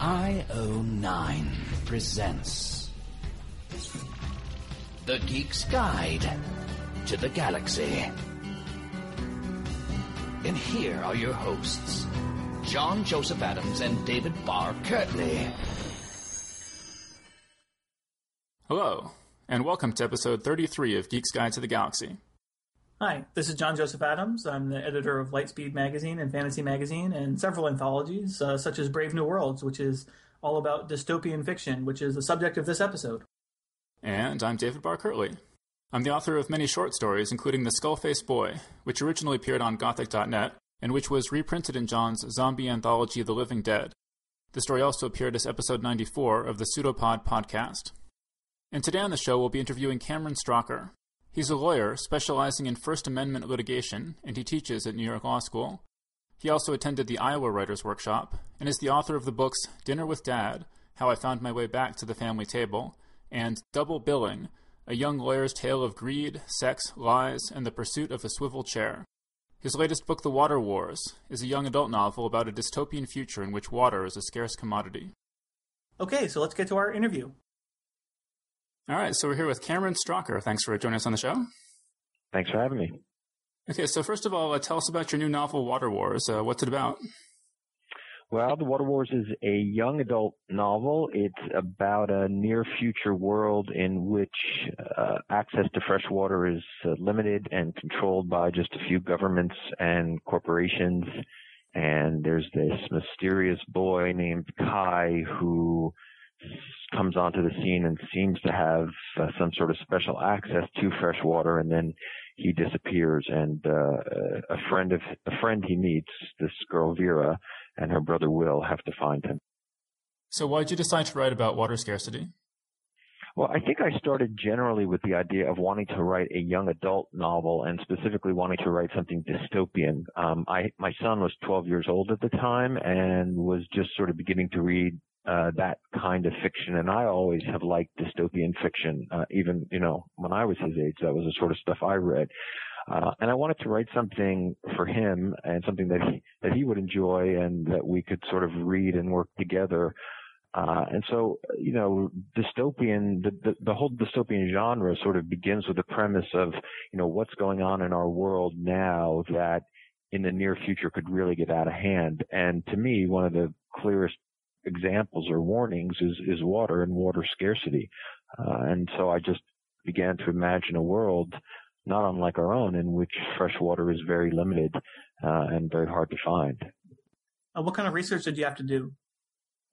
IO9 presents The Geek's Guide to the Galaxy. And here are your hosts, John Joseph Adams and David Barr Kirtley. Hello, and welcome to episode 33 of Geek's Guide to the Galaxy. Hi, this is John Joseph Adams. I'm the editor of Lightspeed Magazine and Fantasy Magazine and several anthologies, uh, such as Brave New Worlds, which is all about dystopian fiction, which is the subject of this episode. And I'm David Barr Kirtley. I'm the author of many short stories, including The Skullface Boy, which originally appeared on Gothic.net and which was reprinted in John's zombie anthology The Living Dead. The story also appeared as episode 94 of the Pseudopod podcast. And today on the show, we'll be interviewing Cameron Stracher, He's a lawyer specializing in First Amendment litigation, and he teaches at New York Law School. He also attended the Iowa Writers Workshop and is the author of the books Dinner with Dad How I Found My Way Back to the Family Table and Double Billing A Young Lawyer's Tale of Greed, Sex, Lies, and the Pursuit of a Swivel Chair. His latest book, The Water Wars, is a young adult novel about a dystopian future in which water is a scarce commodity. Okay, so let's get to our interview. All right, so we're here with Cameron Stracher. Thanks for joining us on the show. Thanks for having me. Okay, so first of all, uh, tell us about your new novel, Water Wars. Uh, what's it about? Well, The Water Wars is a young adult novel. It's about a near future world in which uh, access to fresh water is uh, limited and controlled by just a few governments and corporations. And there's this mysterious boy named Kai who comes onto the scene and seems to have uh, some sort of special access to fresh water and then he disappears and uh, a friend of a friend he meets this girl Vera and her brother Will have to find him. So why did you decide to write about water scarcity? Well, I think I started generally with the idea of wanting to write a young adult novel and specifically wanting to write something dystopian. Um, I, my son was 12 years old at the time and was just sort of beginning to read uh, that kind of fiction. And I always have liked dystopian fiction. Uh, even, you know, when I was his age, that was the sort of stuff I read. Uh, and I wanted to write something for him and something that he, that he would enjoy and that we could sort of read and work together. Uh, and so, you know, dystopian, the, the, the, whole dystopian genre sort of begins with the premise of, you know, what's going on in our world now that in the near future could really get out of hand. And to me, one of the clearest examples or warnings is, is water and water scarcity. Uh, and so I just began to imagine a world not unlike our own in which fresh water is very limited uh, and very hard to find. Uh, what kind of research did you have to do?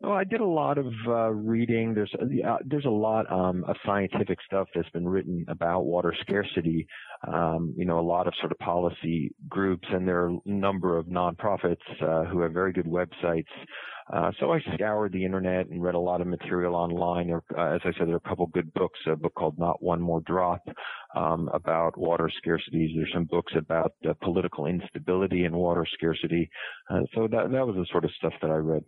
Oh, I did a lot of uh, reading. There's uh, there's a lot um, of scientific stuff that's been written about water scarcity. Um, you know, a lot of sort of policy groups, and there are a number of nonprofits uh, who have very good websites. Uh, so I scoured the internet and read a lot of material online. There, uh, as I said, there are a couple good books. A book called "Not One More Drop" um, about water scarcities. There's some books about uh, political instability and water scarcity. so that that was the sort of stuff that I read.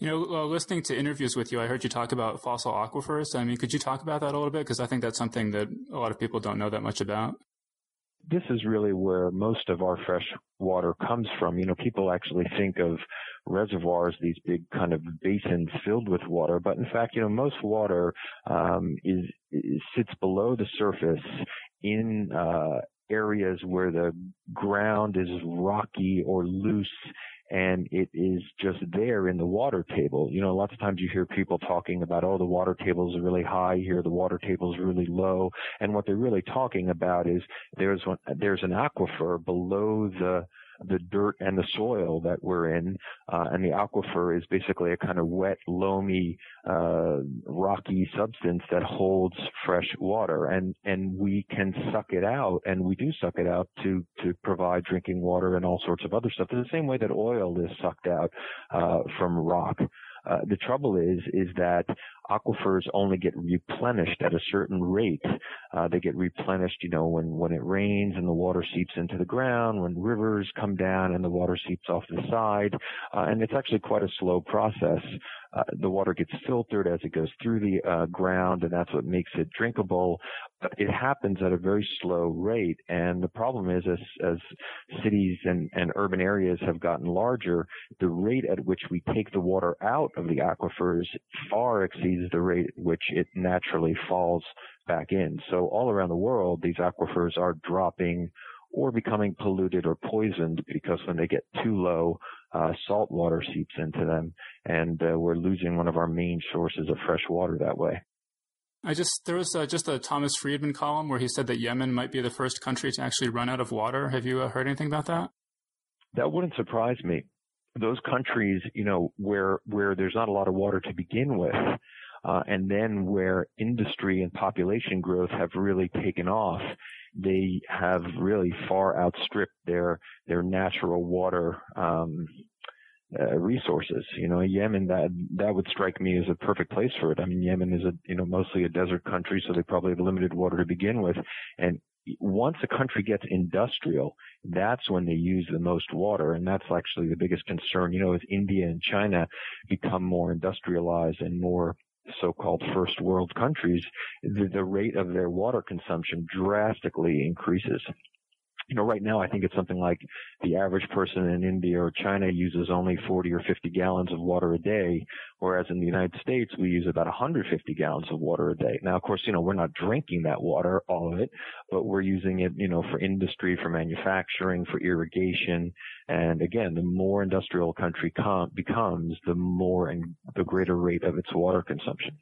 You know, uh, listening to interviews with you, I heard you talk about fossil aquifers. I mean, could you talk about that a little bit? Because I think that's something that a lot of people don't know that much about. This is really where most of our fresh water comes from. You know, people actually think of reservoirs, these big kind of basins filled with water, but in fact, you know, most water um, is, is sits below the surface in uh, areas where the ground is rocky or loose and it is just there in the water table. You know, lots of times you hear people talking about, oh, the water table is really high here, the water table is really low, and what they're really talking about is there's one, there's an aquifer below the the dirt and the soil that we're in. Uh, and the aquifer is basically a kind of wet, loamy, uh, rocky substance that holds fresh water. And, and we can suck it out and we do suck it out to, to provide drinking water and all sorts of other stuff. In the same way that oil is sucked out, uh, from rock. Uh, the trouble is, is that aquifers only get replenished at a certain rate. Uh, they get replenished, you know, when, when it rains and the water seeps into the ground, when rivers come down and the water seeps off the side. Uh, and it's actually quite a slow process. Uh, the water gets filtered as it goes through the uh, ground, and that's what makes it drinkable. But it happens at a very slow rate, and the problem is, as, as cities and, and urban areas have gotten larger, the rate at which we take the water out of the aquifers far exceeds the rate at which it naturally falls back in. So all around the world, these aquifers are dropping or becoming polluted or poisoned because when they get too low, uh, salt water seeps into them, and uh, we're losing one of our main sources of fresh water that way. I just there was uh, just a Thomas Friedman column where he said that Yemen might be the first country to actually run out of water. Have you uh, heard anything about that? That wouldn't surprise me. Those countries, you know, where where there's not a lot of water to begin with, uh, and then where industry and population growth have really taken off, they have really far outstripped their their natural water um, uh, resources. You know, Yemen that that would strike me as a perfect place for it. I mean, Yemen is a you know mostly a desert country, so they probably have limited water to begin with, and once a country gets industrial, that's when they use the most water, and that's actually the biggest concern. You know, as India and China become more industrialized and more so-called first world countries, the, the rate of their water consumption drastically increases you know, right now I think it's something like the average person in India or China uses only 40 or 50 gallons of water a day, whereas in the United States we use about 150 gallons of water a day. Now, of course, you know, we're not drinking that water, all of it, but we're using it, you know, for industry, for manufacturing, for irrigation. And again, the more industrial a country com- becomes, the more and the greater rate of its water consumption.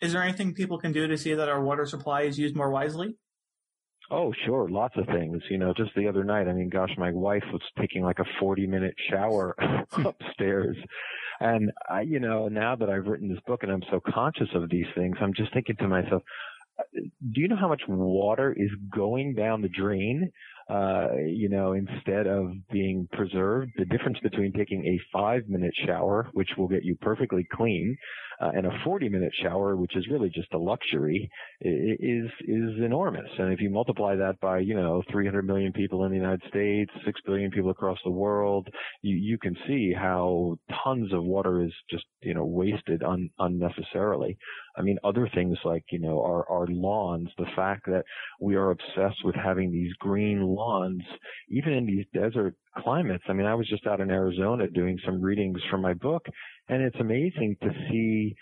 Is there anything people can do to see that our water supply is used more wisely? Oh, sure. Lots of things. You know, just the other night, I mean, gosh, my wife was taking like a 40 minute shower upstairs. And I, you know, now that I've written this book and I'm so conscious of these things, I'm just thinking to myself, do you know how much water is going down the drain uh, you know, instead of being preserved, the difference between taking a five minute shower, which will get you perfectly clean, uh, and a 40 minute shower, which is really just a luxury, is, is enormous. And if you multiply that by, you know, 300 million people in the United States, 6 billion people across the world, you, you can see how tons of water is just, you know, wasted un, unnecessarily. I mean, other things like, you know, our, our lawns, the fact that we are obsessed with having these green lawns, even in these desert climates. I mean, I was just out in Arizona doing some readings for my book, and it's amazing to see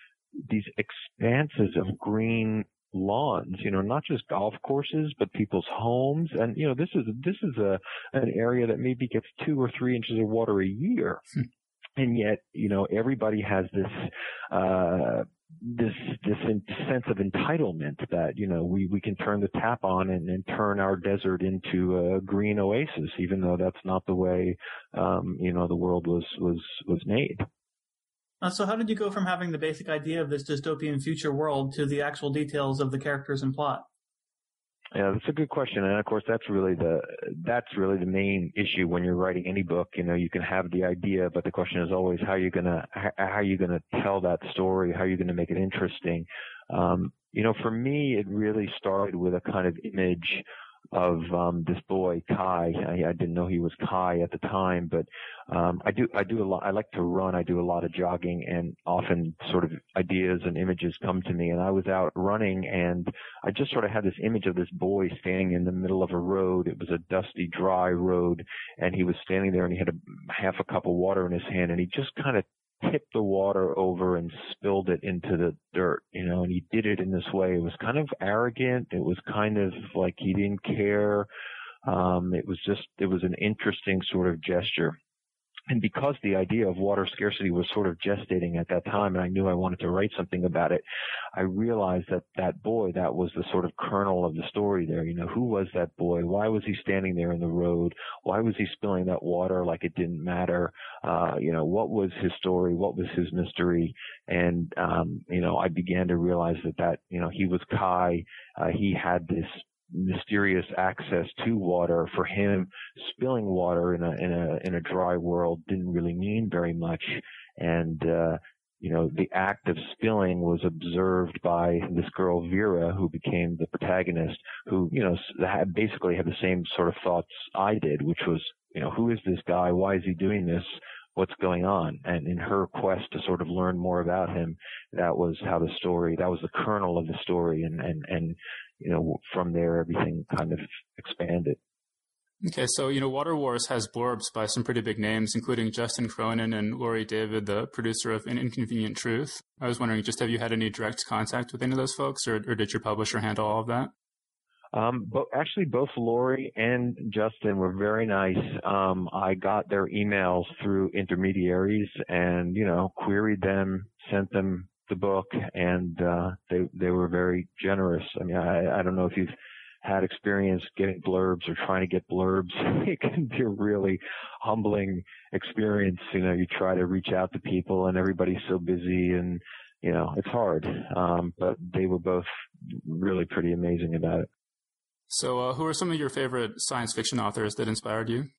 these expanses of green lawns, you know, not just golf courses, but people's homes. And, you know, this is, this is a, an area that maybe gets two or three inches of water a year. Hmm. and yet, you know, everybody has this, uh, this this sense of entitlement that you know we we can turn the tap on and, and turn our desert into a green oasis, even though that's not the way um, you know the world was was was made. Uh, so, how did you go from having the basic idea of this dystopian future world to the actual details of the characters and plot? Yeah, that's a good question, and of course, that's really the that's really the main issue when you're writing any book. You know, you can have the idea, but the question is always how you're gonna how, how you gonna tell that story, how you're gonna make it interesting. Um, you know, for me, it really started with a kind of image of um, this boy Kai. I, I didn't know he was Kai at the time, but um, I do I do a lot. I like to run. I do a lot of jogging, and often sort of ideas and images come to me. And I was out running, and I just sort of had this image of this boy standing in the middle of a road. It was a dusty, dry road, and he was standing there, and he had a half a cup of water in his hand, and he just kind of tipped the water over and spilled it into the dirt, you know, and he did it in this way. It was kind of arrogant. It was kind of like he didn't care. Um, it was just, it was an interesting sort of gesture and because the idea of water scarcity was sort of gestating at that time and I knew I wanted to write something about it, I realized that that boy, that was the sort of kernel of the story there. You know, who was that boy? Why was he standing there in the road? Why was he spilling that water like it didn't matter? Uh, you know, what was his story? What was his mystery? And, um, you know, I began to realize that that, you know, he was Kai. Uh, he had this mysterious access to water for him spilling water in a in a in a dry world didn't really mean very much and uh you know, the act of spilling was observed by this girl Vera, who became the protagonist, who, you know, basically had the same sort of thoughts I did, which was, you know, who is this guy? Why is he doing this? What's going on? And in her quest to sort of learn more about him, that was how the story, that was the kernel of the story. And, and, and, you know, from there, everything kind of expanded. Okay, so you know, Water Wars has blurbs by some pretty big names, including Justin Cronin and Laurie David, the producer of An Inconvenient Truth. I was wondering, just have you had any direct contact with any of those folks, or, or did your publisher handle all of that? Um, but actually, both Laurie and Justin were very nice. Um, I got their emails through intermediaries, and you know, queried them, sent them the book, and uh, they they were very generous. I mean, I, I don't know if you've had experience getting blurbs or trying to get blurbs, it can be a really humbling experience. You know, you try to reach out to people and everybody's so busy and, you know, it's hard. Um, but they were both really pretty amazing about it. So, uh, who are some of your favorite science fiction authors that inspired you?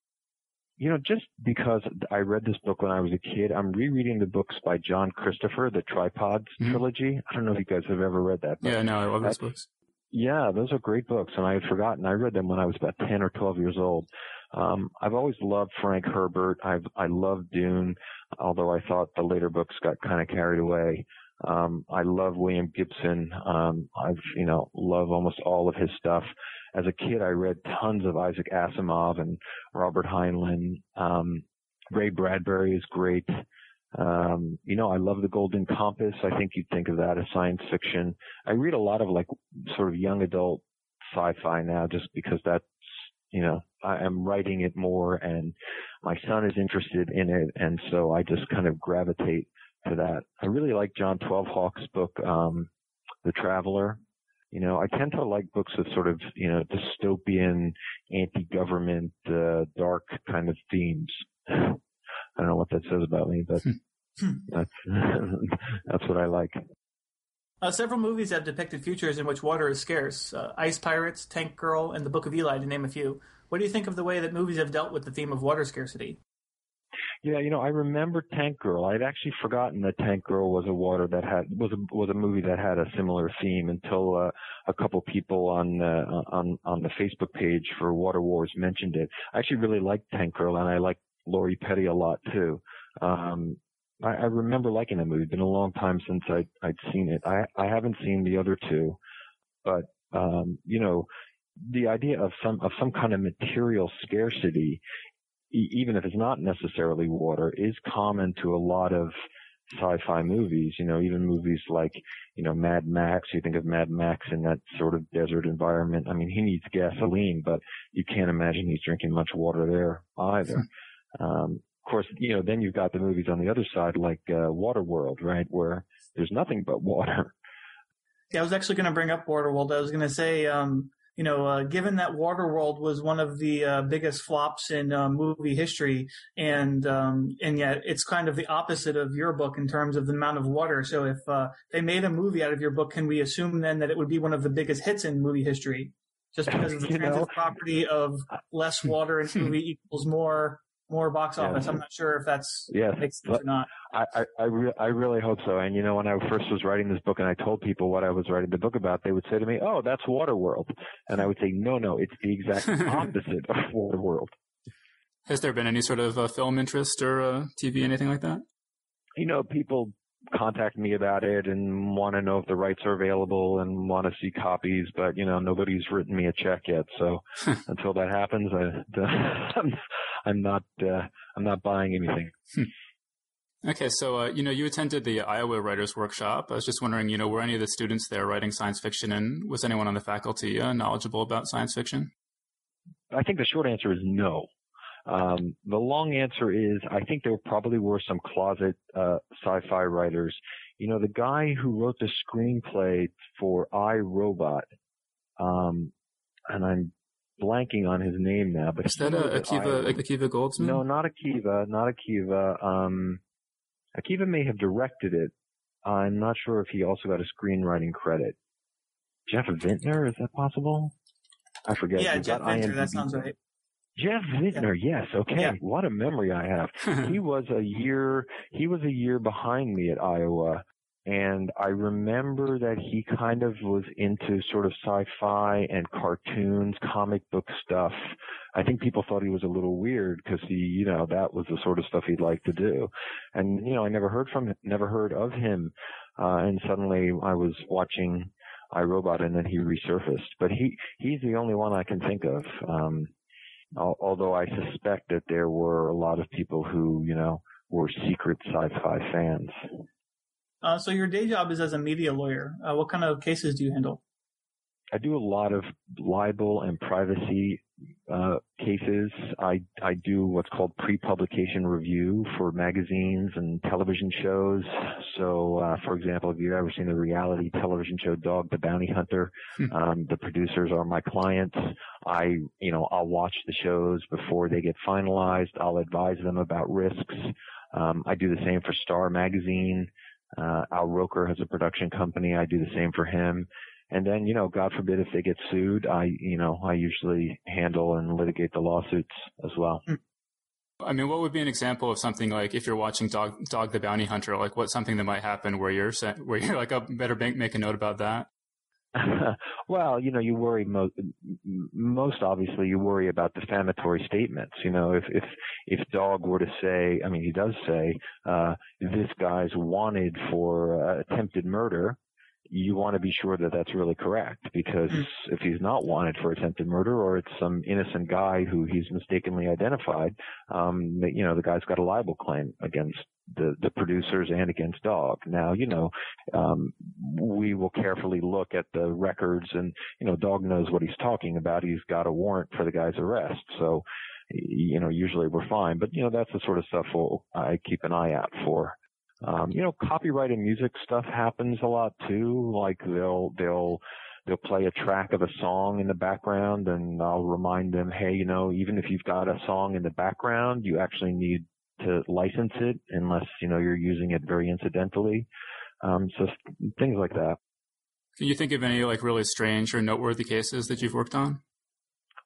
You know, just because I read this book when I was a kid, I'm rereading the books by John Christopher, the Tripods mm-hmm. trilogy. I don't know if you guys have ever read that. Book. Yeah, no, I love those books. Yeah, those are great books, and I had forgotten. I read them when I was about ten or twelve years old. Um, I've always loved Frank Herbert. I've I love Dune, although I thought the later books got kind of carried away. Um, I love William Gibson. Um, I've you know love almost all of his stuff. As a kid, I read tons of Isaac Asimov and Robert Heinlein. Um, Ray Bradbury is great. Um, you know, I love the Golden Compass. I think you'd think of that as science fiction. I read a lot of like sort of young adult sci-fi now just because that's, you know, I am writing it more and my son is interested in it. And so I just kind of gravitate to that. I really like John Twelve Hawks' book, um, The Traveler. You know, I tend to like books with sort of, you know, dystopian, anti-government, uh, dark kind of themes. I don't know what that says about me, but hmm. that's that's what I like. Uh, several movies have depicted futures in which water is scarce. Uh, Ice Pirates, Tank Girl, and The Book of Eli, to name a few. What do you think of the way that movies have dealt with the theme of water scarcity? Yeah, you know, I remember Tank Girl. I'd actually forgotten that Tank Girl was a water that had was a was a movie that had a similar theme until uh, a couple people on uh, on on the Facebook page for Water Wars mentioned it. I actually really liked Tank Girl, and I liked Lori Petty a lot too. Um, I, I remember liking the movie. It's been a long time since I, I'd seen it. I, I haven't seen the other two, but, um, you know, the idea of some, of some kind of material scarcity, even if it's not necessarily water, is common to a lot of sci-fi movies, you know, even movies like, you know, Mad Max, you think of Mad Max in that sort of desert environment. I mean, he needs gasoline, but you can't imagine he's drinking much water there either. Um, of course, you know, then you've got the movies on the other side, like uh, Waterworld, right, where there's nothing but water. Yeah, I was actually going to bring up Waterworld. I was going to say, um, you know, uh, given that Waterworld was one of the uh, biggest flops in uh, movie history, and um, and yet it's kind of the opposite of your book in terms of the amount of water. So if uh, they made a movie out of your book, can we assume then that it would be one of the biggest hits in movie history? Just because of the transit know? property of less water in movie equals more more box office. Yeah. I'm not sure if that's yeah. makes sense or not. I I I, re- I, really hope so. And you know, when I first was writing this book and I told people what I was writing the book about, they would say to me, "Oh, that's Waterworld," and I would say, "No, no, it's the exact opposite of Waterworld." Has there been any sort of uh, film interest or uh, TV, anything like that? You know, people contact me about it and want to know if the rights are available and want to see copies, but you know nobody's written me a check yet. So until that happens, I, I'm, I'm not uh, I'm not buying anything. Hmm. Okay, so uh, you know you attended the Iowa Writers Workshop. I was just wondering, you know, were any of the students there writing science fiction, and was anyone on the faculty uh, knowledgeable about science fiction? I think the short answer is no. Um, the long answer is I think there probably were some closet uh, sci-fi writers. You know, the guy who wrote the screenplay for I Robot, um, and I'm blanking on his name now. But is that uh, Akiva Akiva Goldsman? No, not Akiva, not Akiva. Um, Akiva may have directed it. I'm not sure if he also got a screenwriting credit. Jeff Vintar, is that possible? I forget. Yeah, Jeff Vintar. That sounds right. Jeff Vintar, yes, okay. Yeah. What a memory I have. he was a year he was a year behind me at Iowa and I remember that he kind of was into sort of sci-fi and cartoons, comic book stuff. I think people thought he was a little weird because he, you know, that was the sort of stuff he'd like to do. And you know, I never heard from him, never heard of him. Uh, and suddenly I was watching iRobot and then he resurfaced. But he he's the only one I can think of. Um, although I suspect that there were a lot of people who, you know, were secret sci-fi fans. Uh, so your day job is as a media lawyer. Uh, what kind of cases do you handle? I do a lot of libel and privacy uh, cases. I I do what's called pre-publication review for magazines and television shows. So, uh, for example, if you've ever seen the reality television show Dog the Bounty Hunter, hmm. um, the producers are my clients. I you know I'll watch the shows before they get finalized. I'll advise them about risks. Um, I do the same for Star Magazine. Uh, Al Roker has a production company. I do the same for him. And then, you know, God forbid if they get sued, I, you know, I usually handle and litigate the lawsuits as well. Hmm. I mean, what would be an example of something like if you're watching Dog, Dog the Bounty Hunter, like what's something that might happen where you're, where you're like, oh, better bank make a note about that? well, you know, you worry most, most obviously you worry about defamatory statements. You know, if, if, if Dog were to say, I mean, he does say, uh, this guy's wanted for uh, attempted murder, you want to be sure that that's really correct because mm. if he's not wanted for attempted murder or it's some innocent guy who he's mistakenly identified, um, you know, the guy's got a libel claim against the, the producers and against Dog. Now, you know, um, we will carefully look at the records and, you know, Dog knows what he's talking about. He's got a warrant for the guy's arrest. So, you know, usually we're fine, but you know, that's the sort of stuff we'll, I keep an eye out for. Um, you know, copyright and music stuff happens a lot too. Like they'll they'll they'll play a track of a song in the background, and I'll remind them, hey, you know, even if you've got a song in the background, you actually need to license it unless you know you're using it very incidentally. Um, so things like that. Can you think of any like really strange or noteworthy cases that you've worked on?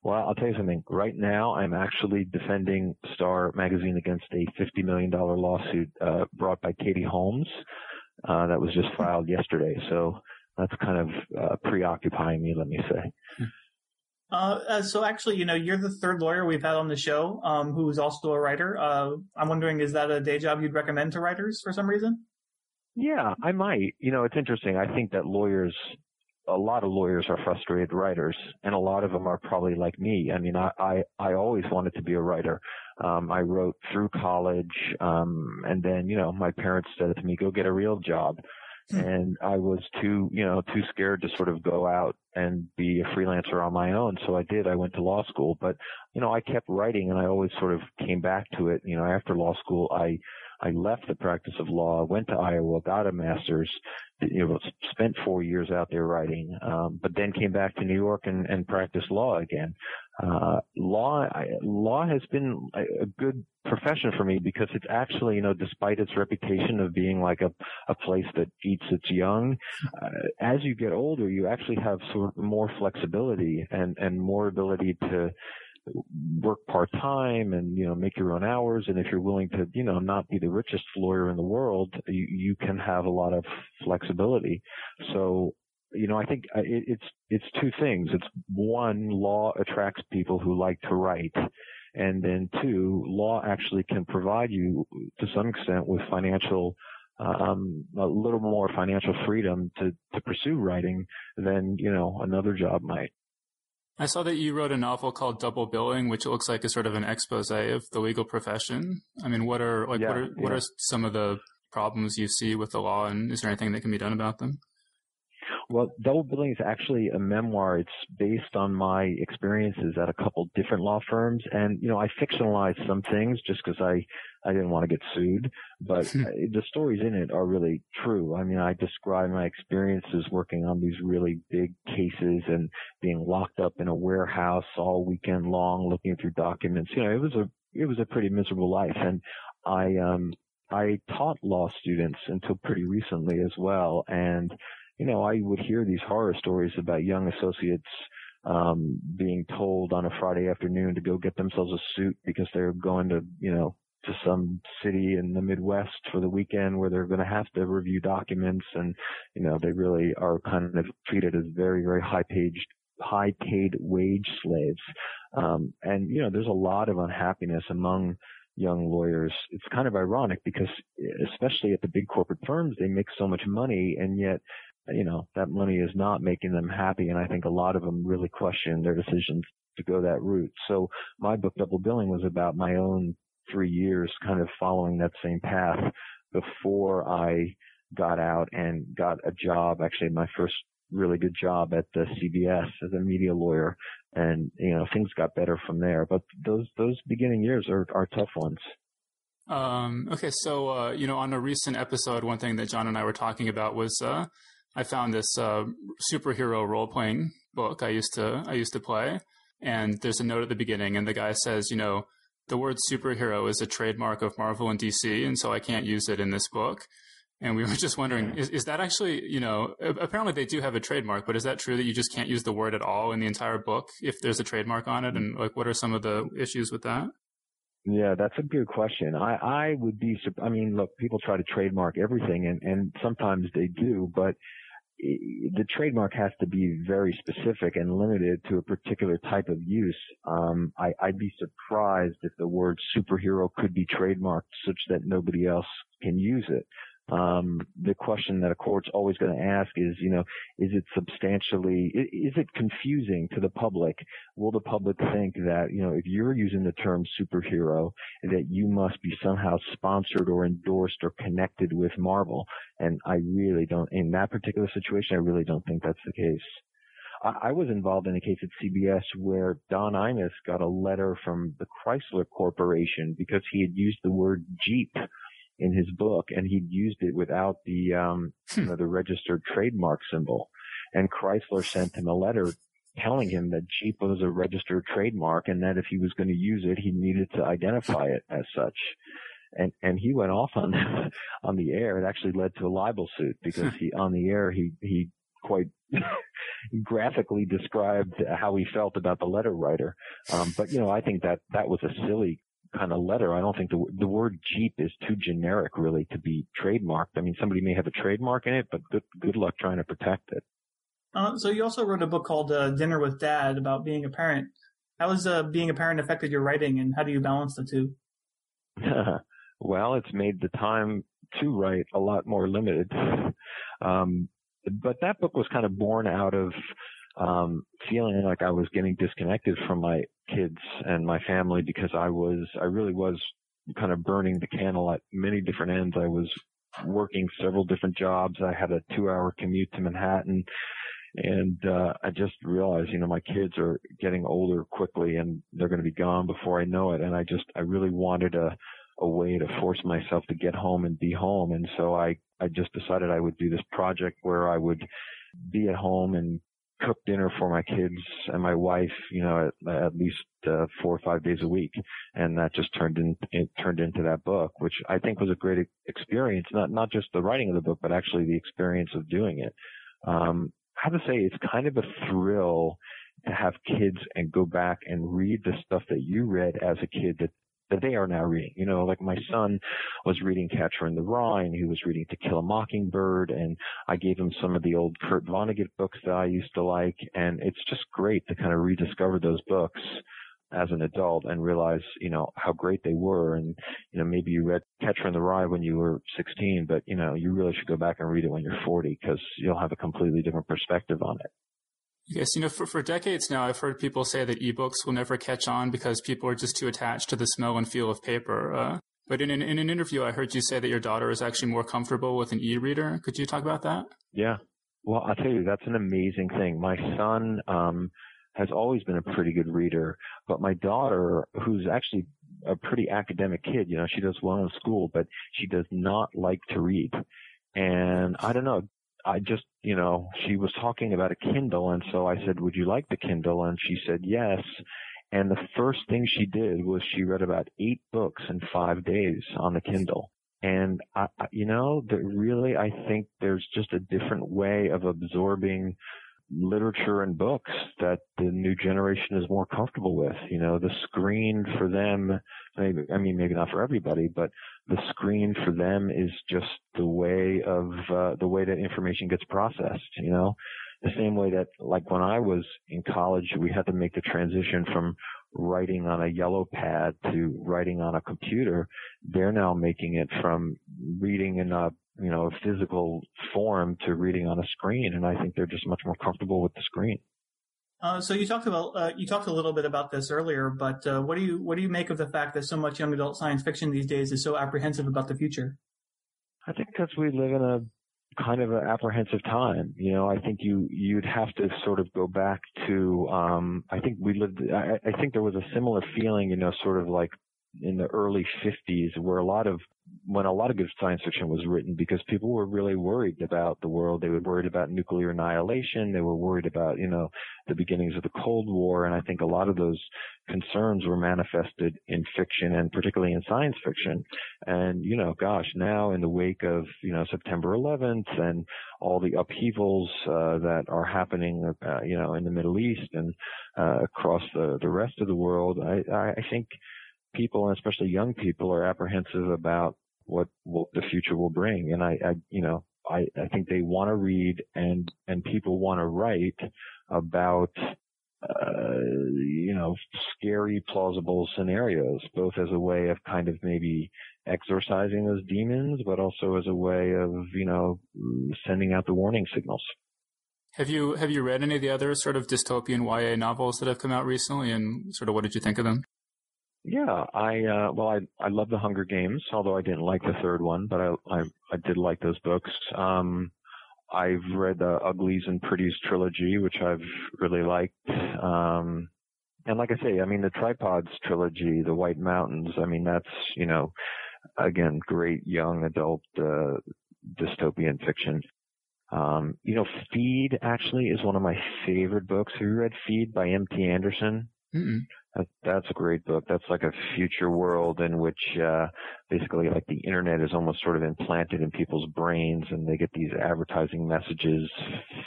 Well, I'll tell you something. Right now, I'm actually defending Star Magazine against a $50 million lawsuit uh, brought by Katie Holmes uh, that was just filed yesterday. So that's kind of uh, preoccupying me, let me say. Uh, uh, so actually, you know, you're the third lawyer we've had on the show um, who's also a writer. Uh, I'm wondering, is that a day job you'd recommend to writers for some reason? Yeah, I might. You know, it's interesting. I think that lawyers a lot of lawyers are frustrated writers, and a lot of them are probably like me. I mean, I I, I always wanted to be a writer. Um, I wrote through college, um, and then you know my parents said to me, "Go get a real job," hmm. and I was too you know too scared to sort of go out and be a freelancer on my own. So I did. I went to law school, but you know I kept writing, and I always sort of came back to it. You know, after law school, I I left the practice of law, went to Iowa, got a master's, you know, spent four years out there writing, um, but then came back to New York and, and practiced law again. Uh, law, I, law has been a, a good profession for me because it's actually, you know, despite its reputation of being like a, a place that eats its young, uh, as you get older, you actually have sort of more flexibility and, and more ability to, work part time and you know make your own hours. And if you're willing to you know not be the richest lawyer in the world you, you can have a lot of flexibility. So you know i think uh, it, it's it's two things. It's one law attracts people who like to write. And then two law actually can provide you to some extent with financial um, a little more financial freedom to, to pursue writing than, you know, another job might. I saw that you wrote a novel called Double Billing, which looks like a sort of an expose of the legal profession. I mean, what are like yeah, what are yeah. what are some of the problems you see with the law, and is there anything that can be done about them? Well, Double Billing is actually a memoir. It's based on my experiences at a couple different law firms, and you know, I fictionalized some things just because I I didn't want to get sued, but the stories in it are really true. I mean, I describe my experiences working on these really big cases and being locked up in a warehouse all weekend long, looking through documents. You know, it was a it was a pretty miserable life, and I um I taught law students until pretty recently as well, and you know, I would hear these horror stories about young associates um, being told on a Friday afternoon to go get themselves a suit because they're going to, you know, to some city in the Midwest for the weekend where they're going to have to review documents and, you know, they really are kind of treated as very, very high paid, high paid wage slaves. Um, and, you know, there's a lot of unhappiness among young lawyers. It's kind of ironic because especially at the big corporate firms, they make so much money and yet, you know, that money is not making them happy. And I think a lot of them really question their decisions to go that route. So my book Double Billing was about my own three years kind of following that same path before I got out and got a job, actually my first really good job at the CBS as a media lawyer, and you know things got better from there. But those those beginning years are are tough ones. Um, okay, so uh, you know, on a recent episode, one thing that John and I were talking about was uh, I found this uh, superhero role playing book I used to I used to play, and there's a note at the beginning, and the guy says, you know, the word superhero is a trademark of Marvel and DC, and so I can't use it in this book. And we were just wondering, is, is that actually, you know, apparently they do have a trademark, but is that true that you just can't use the word at all in the entire book if there's a trademark on it? And like, what are some of the issues with that? Yeah, that's a good question. I, I would be, I mean, look, people try to trademark everything and, and sometimes they do, but the trademark has to be very specific and limited to a particular type of use. Um, I, I'd be surprised if the word superhero could be trademarked such that nobody else can use it um, the question that a court's always going to ask is, you know, is it substantially, is it confusing to the public? Will the public think that, you know, if you're using the term superhero, that you must be somehow sponsored or endorsed or connected with Marvel? And I really don't, in that particular situation, I really don't think that's the case. I was involved in a case at CBS where Don Imus got a letter from the Chrysler Corporation because he had used the word Jeep in his book, and he'd used it without the um, you know, the registered trademark symbol. And Chrysler sent him a letter telling him that Jeep was a registered trademark, and that if he was going to use it, he needed to identify it as such. And and he went off on on the air. It actually led to a libel suit because he on the air he he quite graphically described how he felt about the letter writer. Um, but you know, I think that that was a silly kind of letter. I don't think the the word Jeep is too generic really to be trademarked. I mean, somebody may have a trademark in it, but good good luck trying to protect it. Uh, so you also wrote a book called uh, Dinner with Dad about being a parent. How has uh, being a parent affected your writing, and how do you balance the two? well, it's made the time to write a lot more limited. Um, but that book was kind of born out of um, feeling like I was getting disconnected from my kids and my family because I was, I really was kind of burning the candle at many different ends. I was working several different jobs. I had a two hour commute to Manhattan and, uh, I just realized, you know, my kids are getting older quickly and they're going to be gone before I know it. And I just, I really wanted a, a way to force myself to get home and be home. And so I, I just decided I would do this project where I would be at home and cook dinner for my kids and my wife, you know, at, at least uh, four or five days a week, and that just turned in it turned into that book, which I think was a great experience. Not not just the writing of the book, but actually the experience of doing it. Um, I have to say, it's kind of a thrill to have kids and go back and read the stuff that you read as a kid that that they are now reading. You know, like my son was reading Catcher in the Rye and he was reading To Kill a Mockingbird and I gave him some of the old Kurt Vonnegut books that I used to like and it's just great to kind of rediscover those books as an adult and realize, you know, how great they were. And, you know, maybe you read Catcher in the Rye when you were 16, but, you know, you really should go back and read it when you're 40 because you'll have a completely different perspective on it. Yes, you know, for, for decades now, I've heard people say that ebooks will never catch on because people are just too attached to the smell and feel of paper. Uh, but in an, in an interview, I heard you say that your daughter is actually more comfortable with an e-reader. Could you talk about that? Yeah. Well, I'll tell you, that's an amazing thing. My son um, has always been a pretty good reader, but my daughter, who's actually a pretty academic kid, you know, she does well in school, but she does not like to read. And I don't know, I just, you know, she was talking about a Kindle and so I said, would you like the Kindle? And she said yes. And the first thing she did was she read about eight books in five days on the Kindle. And I, you know, that really, I think there's just a different way of absorbing literature and books that the new generation is more comfortable with. You know, the screen for them, maybe, I mean, maybe not for everybody, but the screen for them is just the way of, uh, the way that information gets processed, you know, the same way that like when I was in college, we had to make the transition from writing on a yellow pad to writing on a computer. They're now making it from reading in a you know, a physical form to reading on a screen. And I think they're just much more comfortable with the screen. Uh, so you talked about uh, you talked a little bit about this earlier, but uh, what do you what do you make of the fact that so much young adult science fiction these days is so apprehensive about the future? I think because we live in a kind of an apprehensive time. You know, I think you you'd have to sort of go back to. Um, I think we lived. I, I think there was a similar feeling. You know, sort of like in the early 50s where a lot of when a lot of good science fiction was written because people were really worried about the world. They were worried about nuclear annihilation. They were worried about, you know, the beginnings of the Cold War. And I think a lot of those concerns were manifested in fiction and particularly in science fiction. And, you know, gosh, now in the wake of, you know, September 11th and all the upheavals, uh, that are happening, uh, you know, in the Middle East and, uh, across the, the rest of the world, I, I think, people, and especially young people, are apprehensive about what, the future will bring. And I, I you know, I, I think they want to read and and people want to write about uh, you know scary plausible scenarios both as a way of kind of maybe exorcising those demons but also as a way of you know sending out the warning signals have you have you read any of the other sort of dystopian YA novels that have come out recently and sort of what did you think of them yeah, I uh well I I love the Hunger Games, although I didn't like the third one, but I I, I did like those books. Um I've read the Uglies and Pretties trilogy, which I've really liked. Um and like I say, I mean the Tripods trilogy, the White Mountains, I mean that's, you know, again, great young adult uh dystopian fiction. Um, you know, Feed actually is one of my favorite books. Have you read Feed by M.T. Anderson? Mm-mm. That, that's a great book. That's like a future world in which uh, basically like the internet is almost sort of implanted in people's brains, and they get these advertising messages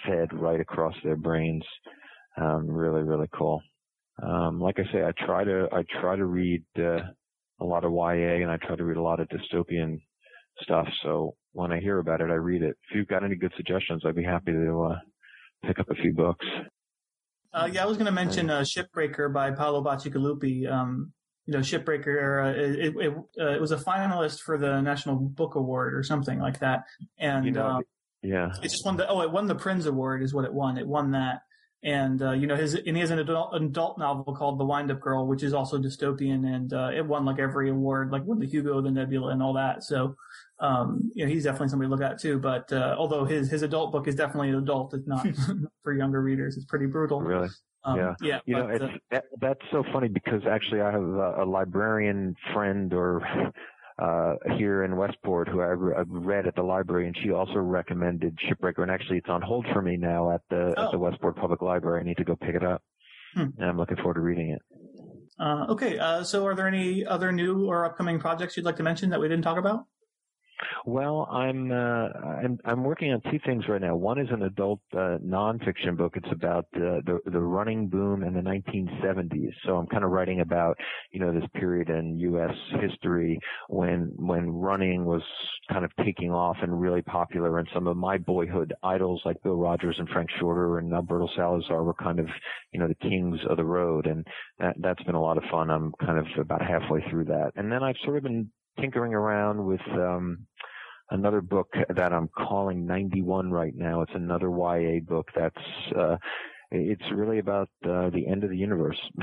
fed right across their brains. Um, really, really cool. Um, like I say, I try to I try to read uh, a lot of YA, and I try to read a lot of dystopian stuff. So when I hear about it, I read it. If you've got any good suggestions, I'd be happy to uh, pick up a few books. Uh, yeah, I was going to mention uh, Shipbreaker by Paolo Bacigalupi. Um, you know, Shipbreaker, uh, it, it, uh, it, was a finalist for the National Book Award or something like that. And, you know, um, yeah, it just won the, oh, it won the Printz Award is what it won. It won that. And, uh, you know, his, and he has an adult, adult novel called The Wind Up Girl, which is also dystopian and, uh, it won like every award, like won the Hugo, the Nebula and all that. So, um, you know, he's definitely somebody to look at too. But uh, although his his adult book is definitely an adult, it's not for younger readers. It's pretty brutal. Really. Um, yeah. Yeah. You but, know, it's, uh, that, that's so funny because actually I have a, a librarian friend or uh, here in Westport who I I've read at the library, and she also recommended Shipbreaker. And actually, it's on hold for me now at the Oh. at the Westport Public Library. I need to go pick it up, Hmm. and I'm looking forward to reading it. uh, okay. Uh, so, are there any other new or upcoming projects you'd like to mention that we didn't talk about? Well, I'm uh, I'm I'm working on two things right now. One is an adult uh, nonfiction book. It's about uh, the the running boom in the 1970s. So I'm kind of writing about you know this period in U.S. history when when running was kind of taking off and really popular, and some of my boyhood idols like Bill Rodgers and Frank Shorter and Alberto Salazar were kind of you know the kings of the road, and that that's been a lot of fun. I'm kind of about halfway through that, and then I've sort of been tinkering around with um another book that I'm calling 91 right now. It's another YA book that's uh it's really about uh, the end of the universe.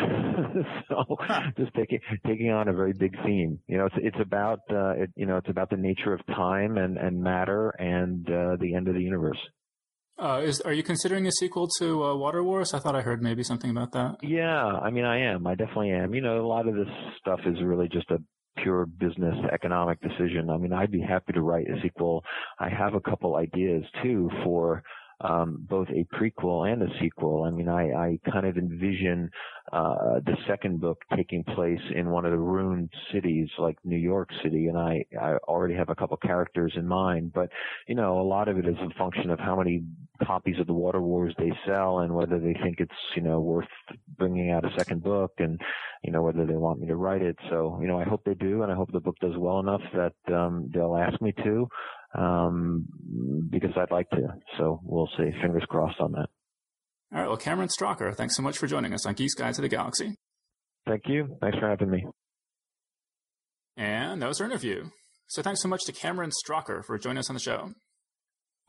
so just taking taking on a very big theme. You know, it's it's about uh it, you know, it's about the nature of time and and matter and uh the end of the universe. Uh, is are you considering a sequel to uh, Water Wars? I thought I heard maybe something about that. Yeah, I mean, I am. I definitely am. You know, a lot of this stuff is really just a pure business economic decision. I mean, I'd be happy to write a sequel. I have a couple ideas too for um, both a prequel and a sequel. I mean, I, I kind of envision uh, the second book taking place in one of the ruined cities like New York City, and I, I already have a couple characters in mind. But you know, a lot of it is a function of how many copies of the Water Wars they sell and whether they think it's you know worth bringing out a second book and you know whether they want me to write it. So you know I hope they do, and I hope the book does well enough that um, they'll ask me to um, because I'd like to. So we'll see. Fingers crossed on that. All right. Well, Cameron Stracher, thanks so much for joining us on Geek's Guide to the Galaxy. Thank you. Thanks for having me. And that was our interview. So thanks so much to Cameron Stracher for joining us on the show.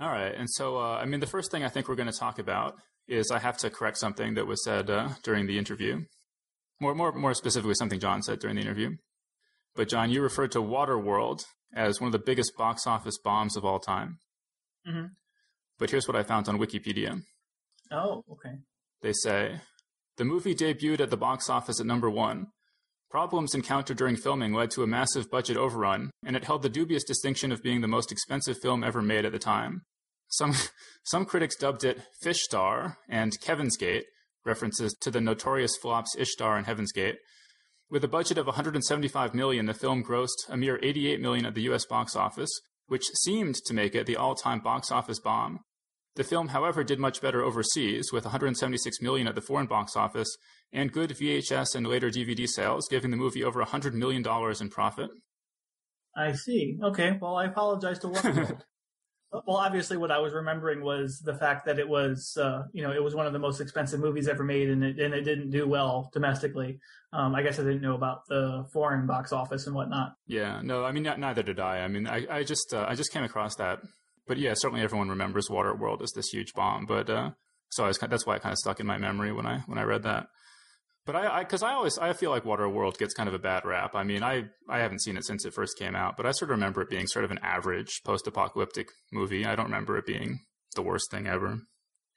All right. And so, uh, I mean, the first thing I think we're going to talk about is I have to correct something that was said uh, during the interview. More, more, more specifically, something John said during the interview. But John, you referred to Waterworld as one of the biggest box office bombs of all time. Mm-hmm. But here's what I found on Wikipedia. Oh, okay. They say the movie debuted at the box office at number one. Problems encountered during filming led to a massive budget overrun, and it held the dubious distinction of being the most expensive film ever made at the time. Some, some critics dubbed it Fish Star and Kevin's Gate, references to the notorious flops Ishtar and Heaven's Gate. With a budget of 175 million, the film grossed a mere 88 million at the US box office, which seemed to make it the all-time box office bomb. The film, however, did much better overseas, with 176 million at the foreign box office and good VHS and later DVD sales, giving the movie over 100 million dollars in profit. I see. Okay. Well, I apologize to Waterworld. well, obviously, what I was remembering was the fact that it was, uh, you know, it was one of the most expensive movies ever made, and it and it didn't do well domestically. Um, I guess I didn't know about the foreign box office and whatnot. Yeah. No, I mean, neither did I. I mean, I, I just uh, I just came across that but yeah, certainly everyone remembers Waterworld as this huge bomb. But uh, so I was, that's why it kind of stuck in my memory when I when I read that. But I, because I, I, always I feel like Waterworld gets kind of a bad rap. I mean, I I haven't seen it since it first came out, but I sort of remember it being sort of an average post-apocalyptic movie. I don't remember it being the worst thing ever.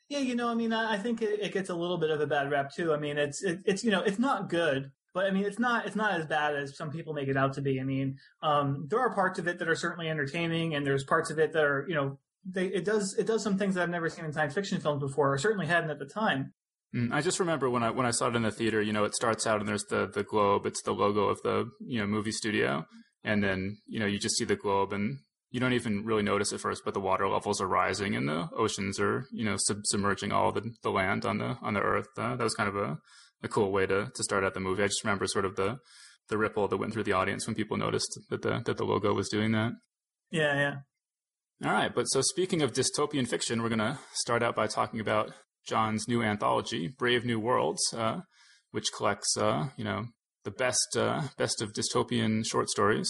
Yeah, you know, I mean, I think it, it gets a little bit of a bad rap too. I mean, it's it, it's you know, it's not good, but I mean, it's not it's not as bad as some people make it out to be. I mean, um, there are parts of it that are certainly entertaining, and there's parts of it that are you know they, it does it does some things that I've never seen in science fiction films before, or certainly hadn't at the time. Mm, I just remember when I when I saw it in the theater. You know, it starts out and there's the the globe. It's the logo of the you know movie studio, and then you know you just see the globe and you don't even really notice at first, but the water levels are rising and the oceans are you know sub- submerging all the the land on the on the earth. Uh, that was kind of a a cool way to to start out the movie. I just remember sort of the the ripple that went through the audience when people noticed that the that the logo was doing that. Yeah, yeah. All right, but so speaking of dystopian fiction, we're going to start out by talking about John's new anthology, Brave New Worlds, uh, which collects, uh, you know, the best uh, best of dystopian short stories.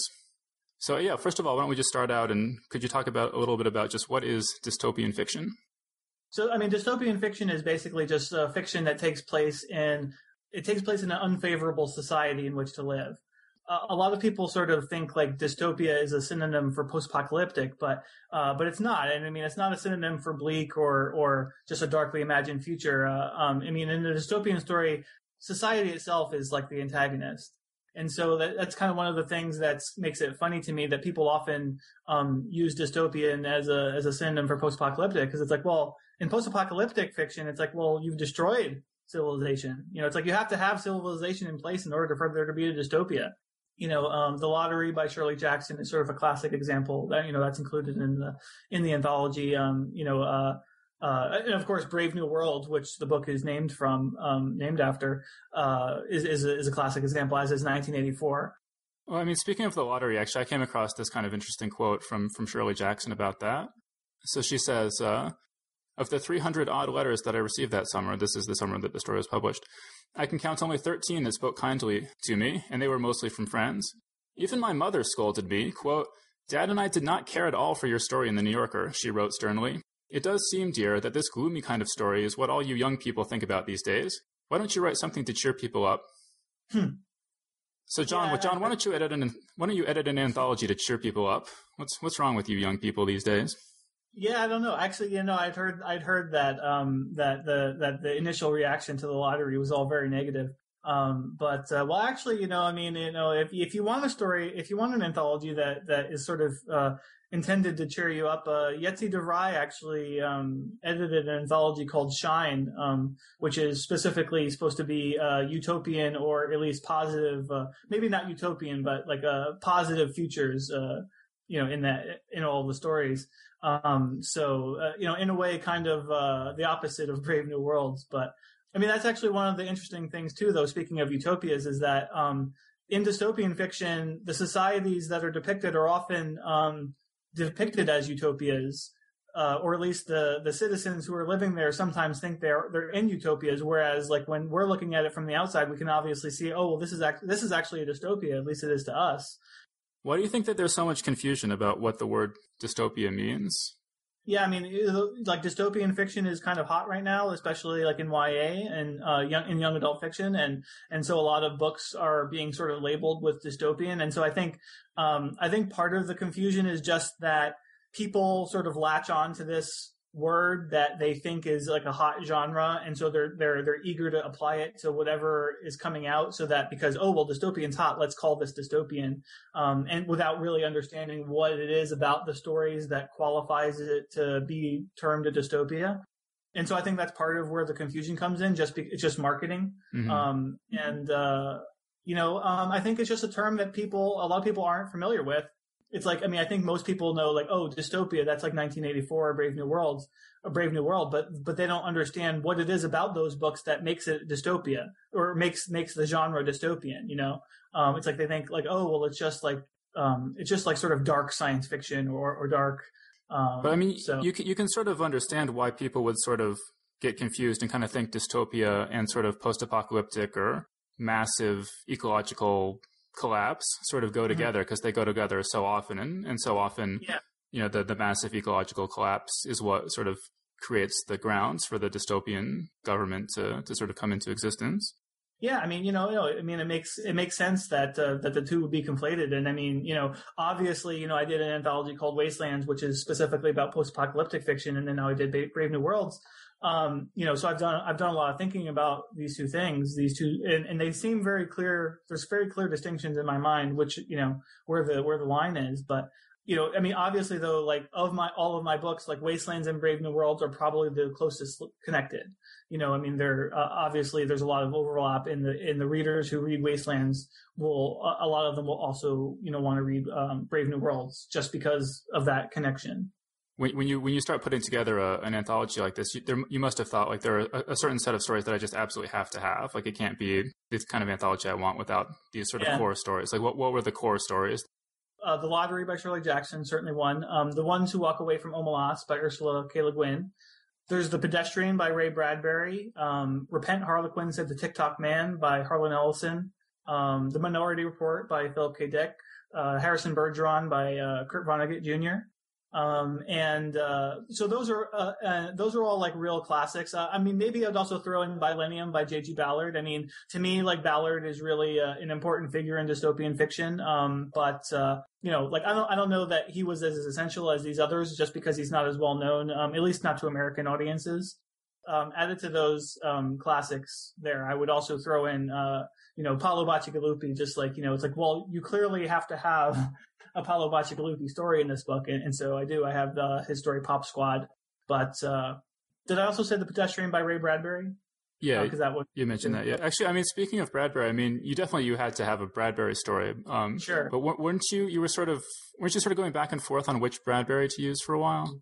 So yeah, first of all, why don't we just start out and could you talk about a little bit about just what is dystopian fiction? So, I mean, dystopian fiction is basically just a fiction that takes place in it takes place in an unfavorable society in which to live. Uh, a lot of people sort of think like dystopia is a synonym for post-apocalyptic, but uh, but it's not. And I mean, it's not a synonym for bleak or or just a darkly imagined future. Uh, um, I mean, in the dystopian story, society itself is like the antagonist. And so that, that's kind of one of the things that makes it funny to me that people often um, use dystopian as a as a synonym for post-apocalyptic because it's like, well, in post-apocalyptic fiction, it's like, well, you've destroyed civilization. You know, it's like you have to have civilization in place in order for there to be a dystopia. You know, um, the Lottery by Shirley Jackson is sort of a classic example that you know that's included in the in the anthology. Um, you know, uh, uh, and of course, Brave New World, which the book is named from, um, named after, uh, is is a, is a classic example, as is 1984. Well, I mean, speaking of the lottery, actually, I came across this kind of interesting quote from from Shirley Jackson about that. So she says, uh, of the 300 odd letters that I received that summer, this is the summer that the story was published, I can count only 13 that spoke kindly to me, and they were mostly from friends. Even my mother scolded me, quote, Dad and I did not care at all for your story in the New Yorker, she wrote sternly. It does seem, dear, that this gloomy kind of story is what all you young people think about these days. Why don't you write something to cheer people up? Hmm. So, John, yeah, John, why don't you edit an why don't you edit an anthology to cheer people up? What's what's wrong with you young people these days? Yeah, I don't know. Actually, you know, I'd heard I'd heard that um, that the that the initial reaction to the lottery was all very negative. Um, but uh, well, actually, you know, I mean, you know, if if you want a story, if you want an anthology that that is sort of uh, intended to cheer you up, uh, Jetse actually um, edited an anthology called Shine, um, which is specifically supposed to be uh, utopian or at least positive, uh, maybe not utopian, but like a uh, positive futures. You know in that in all the stories. Um, so uh, you know, in a way, kind of uh, the opposite of Brave New Worlds. But I mean, that's actually one of the interesting things too. Though speaking of utopias, is that um, in dystopian fiction, the societies that are depicted are often um, depicted as utopias. Uh, or at least the the citizens who are living there sometimes think they're they're in utopias. Whereas, like when we're looking at it from the outside, we can obviously see, oh, well, this is act- this is actually a dystopia. At least it is to us. Why do you think that there's so much confusion about what the word dystopia means? Yeah, I mean, like dystopian fiction is kind of hot right now, especially like in YA and uh, young in young adult fiction, and and so a lot of books are being sort of labeled with dystopian, and so I think um, I think part of the confusion is just that people sort of latch on to this word that they think is like a hot genre and so they're they're they're eager to apply it to whatever is coming out so that because oh well dystopian's hot let's call this dystopian um, and without really understanding what it is about the stories that qualifies it to be termed a dystopia and so I think that's part of where the confusion comes in just be, it's just marketing mm-hmm. um, and uh, you know um, I think it's just a term that people a lot of people aren't familiar with it's like I mean I think most people know like oh dystopia that's like 1984 or Brave New World a Brave New World but but they don't understand what it is about those books that makes it dystopia or makes makes the genre dystopian you know um, it's like they think like oh well it's just like um, it's just like sort of dark science fiction or or dark um, but I mean so. you can, you can sort of understand why people would sort of get confused and kind of think dystopia and sort of post-apocalyptic or massive ecological collapse sort of go mm-hmm. together because they go together so often and, and so often yeah. you know the, the massive ecological collapse is what sort of creates the grounds for the dystopian government to, to sort of come into existence yeah, I mean, you know, you know, I mean, it makes it makes sense that uh, that the two would be conflated. And I mean, you know, obviously, you know, I did an anthology called Wastelands, which is specifically about post-apocalyptic fiction, and then now I did Brave New Worlds, um, you know, so I've done I've done a lot of thinking about these two things, these two, and, and, they seem very clear. There's very clear distinctions in my mind, which you know where the where the line is. But you know, I mean, obviously though, like of my all of my books, like Wastelands and Brave New Worlds are probably the closest connected. You know, I mean, there uh, obviously there's a lot of overlap in the in the readers who read Wastelands. Will a lot of them will also you know want to read um, Brave New Worlds just because of that connection when, when you when you start putting together a, an anthology like this, you, there, you must have thought like there are a, a, certain set of stories that I just absolutely have to have. Like it can't be this kind of anthology I want without these sort of yeah. core stories. Like what what were the core stories? Uh, the Lottery by Shirley Jackson, certainly one. Um, the Ones Who Walk Away from Omelas by Ursula K. Le Guin. There's The Pedestrian by Ray Bradbury. Um, Repent Harlequin said The Tick-Tock Man by Harlan Ellison. Um, the Minority Report by Philip K. Dick. Uh, Harrison Bergeron by uh, Kurt Vonnegut Jr. Um, and uh, so those are uh, uh, those are all like real classics. Uh, I mean, maybe I'd also throw in Billennium by J.G. Ballard. I mean, to me, like Ballard is really uh, an important figure in dystopian fiction. Um, but uh, you know, like I don't I don't know that he was as essential as these others just because he's not as well known, um, at least not to American audiences. Um, added to those um, classics, there I would also throw in you know, Paolo Bacigalupi, just like, you know, it's like, well, you clearly have to have a Paolo Bacigalupi story in this book. And, and, so I do. I have the, his story Pop Squad. But, uh, did I also say The Pedestrian by Ray Bradbury? Yeah, because uh, that would, you mentioned that. Yeah, actually, I mean, speaking of Bradbury, I mean, you definitely you had to have a Bradbury story. Um, sure, but weren't you? You were sort of weren't you sort of going back and forth on which Bradbury to use for a while?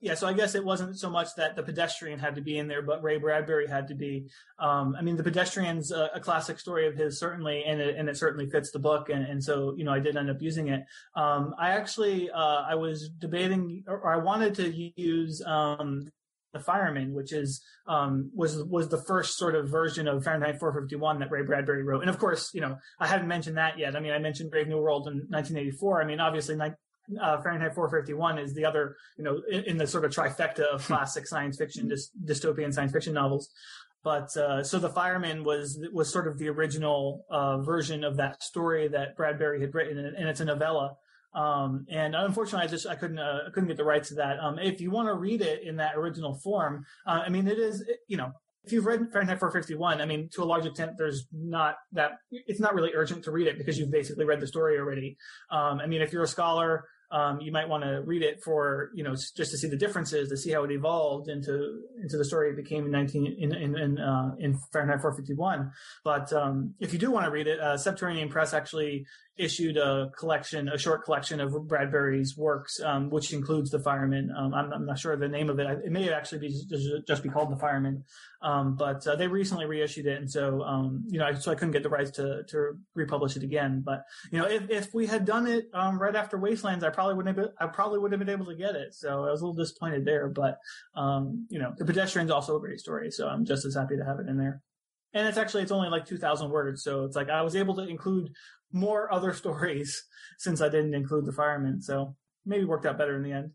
Yeah, so I guess it wasn't so much that the pedestrian had to be in there, but Ray Bradbury had to be. Um, I mean, the pedestrian's a, a, classic story of his, certainly, and it, and it certainly fits the book, and, and so you know I did end up using it. Um, I actually uh, I was debating, or I wanted to use um, the fireman, which is um, was was the first sort of version of Fahrenheit 451 that Ray Bradbury wrote. And of course, you know, I haven't mentioned that yet. I mean, I mentioned Brave New World in 1984. I mean, obviously, uh, Fahrenheit 451 is the other, you know, in, in the sort of trifecta of hmm. classic science fiction, dy- dystopian science fiction novels. But uh, so the fireman was was sort of the original uh, version of that story that Bradbury had written, and it's a novella. Um, and unfortunately, I just I couldn't uh, I couldn't get the rights to that. Um, if you want to read it in that original form, uh, I mean, it is you know if you've read Fahrenheit 451, I mean, to a large extent, there's not that, it's not really urgent to read it because you've basically read the story already. Um, I mean, if you're a scholar, um, you might want to read it for you know just to see the differences, to see how it evolved into into the story it became in nineteen in in in, uh, in Fahrenheit 451. But um, if you do want to read it, uh, Subterranean Press actually issued a collection, a short collection of Bradbury's works, um, which includes The Fireman. Um, I'm, I'm, not sure the name of it. It may actually be just be called The Fireman, um, but uh, they recently reissued it, and so um, you know, so I couldn't get the rights to to republish it again. But you know, if, if we had done it um, right after Wastelands, I probably wouldn't have. Been, I probably would have been able to get it. So I was a little disappointed there. But um, you know, The Pedestrian's also a great story, so I'm just as happy to have it in there and it's actually it's only like 2000 words so it's like i was able to include more other stories since i didn't include the fireman so maybe worked out better in the end.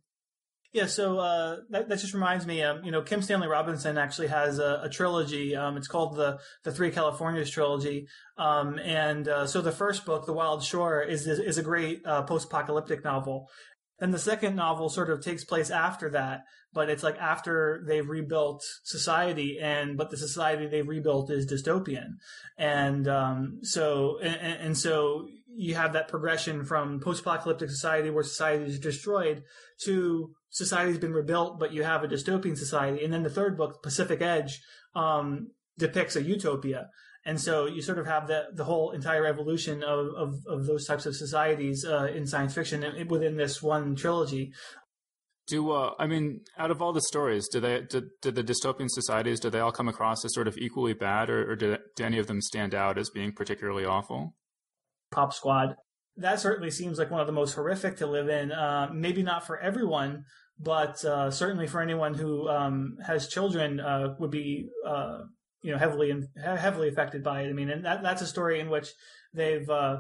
Yeah so uh, that, that just reminds me um, you know kim stanley robinson actually has a, a trilogy um, it's called the the three californias trilogy um, and uh, so the first book the wild shore is is, is a great uh, post-apocalyptic novel. And the second novel sort of takes place after that, but it's like after they've rebuilt society, and but the society they've rebuilt is dystopian, and um, so and, and so you have that progression from post-apocalyptic society where society is destroyed to society's been rebuilt, but you have a dystopian society, and then the third book, Pacific Edge, um, depicts a utopia. And so you sort of have the the whole entire evolution of of, of those types of societies uh, in science fiction within this one trilogy. Do uh, I mean out of all the stories, do they did, did the dystopian societies do they all come across as sort of equally bad, or, or do, do any of them stand out as being particularly awful? Pop Squad. That certainly seems like one of the most horrific to live in. Uh, maybe not for everyone, but uh, certainly for anyone who um, has children uh, would be uh, you know heavily heavily affected by it. I mean, and that that's a story in which they've uh,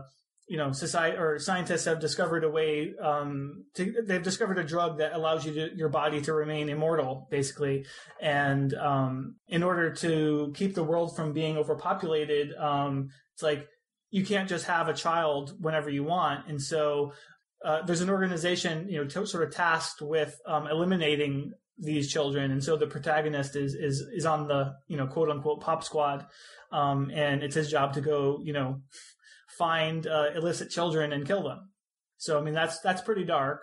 you know society or scientists have discovered a way um, to they've discovered a drug that allows you to your body to remain immortal basically. And um, in order to keep the world from being overpopulated um, it's like you can't just have a child whenever you want. And so uh, there's an organization, you know, t- sort of tasked with um, eliminating these children, and so the protagonist is is is on the you know quote unquote pop squad, um, and it's his job to go you know find uh, illicit children and kill them. So I mean that's that's pretty dark,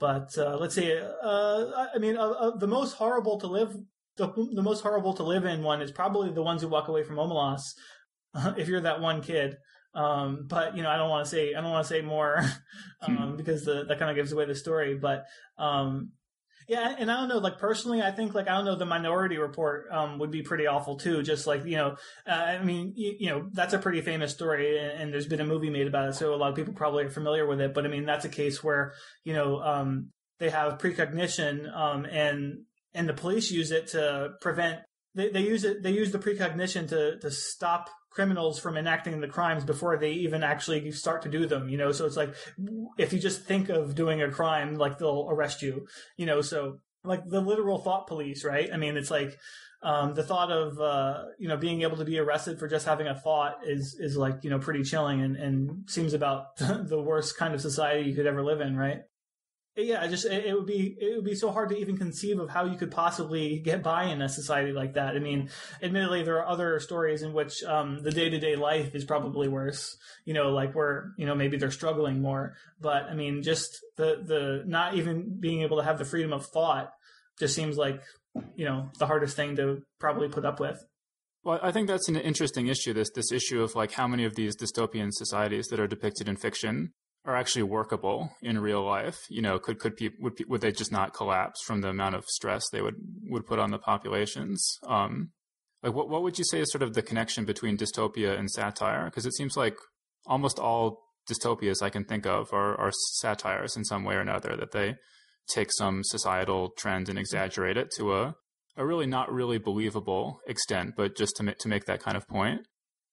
but uh, let's see. uh, I mean the most horrible to live the, the most horrible to live in one is probably the ones who walk away from Omelas. if you're that one kid, um, but you know, I don't want to say I don't want to say more um, hmm. because the, that kind of gives away the story. But um, yeah, and I don't know, like personally, I think like I don't know, the Minority Report um, would be pretty awful too. Just like you know, uh, I mean, you, you, know, that's a pretty famous story, and, and, there's been a movie made about it, so a lot of people probably are familiar with it. But I mean, that's a case where you know um, they have precognition, um, and and the police use it to prevent. They, they use it. They use the precognition to to stop criminals from enacting the crimes before they even actually start to do them, you know? So it's like, if you just think of doing a crime, like they'll arrest you, you know? So like the literal thought police, right? I mean, it's like, um, the thought of, uh, you know, being able to be arrested for just having a thought is, is like, you know, pretty chilling and, and seems about the worst kind of society you could ever live in, right? Yeah, just it, it, would be it would be so hard to even conceive of how you could possibly get by in a society like that. I mean, admittedly, there are other stories in which um, the day to day life is probably worse. You know, like where you know maybe they're struggling more. But I mean, just the the not even being able to have the freedom of thought just seems like you know the hardest thing to probably put up with. Well, I think that's an interesting issue. This this issue of like how many of these dystopian societies that are depicted in fiction are actually workable in real life. You know, could could people would would they just not collapse from the amount of stress they would would put on the populations? Um, like what what would you say is sort of the connection between dystopia and satire? Because it seems like almost all dystopias I can think of are are satires in some way or another that they take some societal trend and exaggerate it to a a really not really believable extent, but just to make to make that kind of point.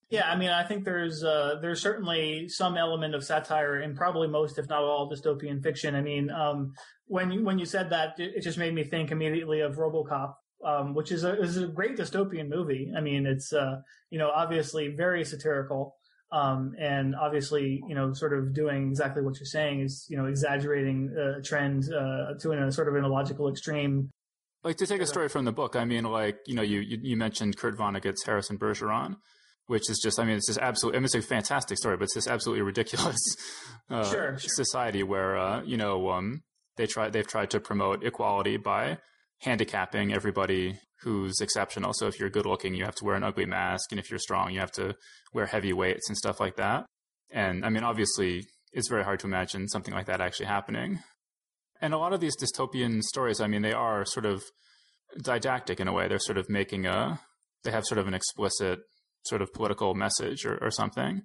Yeah, I mean, I think there's uh, there's certainly some element of satire in probably most, if not all, dystopian fiction. I mean, um, when you, when you said that, it, just made me think immediately of RoboCop, um, which is a is a great dystopian movie. I mean, it's uh, you know obviously very satirical, um, and obviously you know sort of doing exactly what you're saying is you know exaggerating a trend uh, to a sort of an illogical extreme. Like to take a story from the book, I mean, like you know, you you, you mentioned Kurt Vonnegut's Harrison Bergeron which is just, I mean, it's just absolutely, I mean, it's a fantastic story, but it's just absolutely ridiculous uh, sure, sure. society where, uh, you know, um, they try, they've tried to promote equality by handicapping everybody who's exceptional. So if you're good looking, you have to wear an ugly mask. And if you're strong, you have to wear heavy weights and stuff like that. And I mean, obviously, it's very hard to imagine something like that actually happening. And a lot of these dystopian stories, I mean, they are sort of didactic in a way. They're sort of making a, they have sort of an explicit sort of political message or, or something.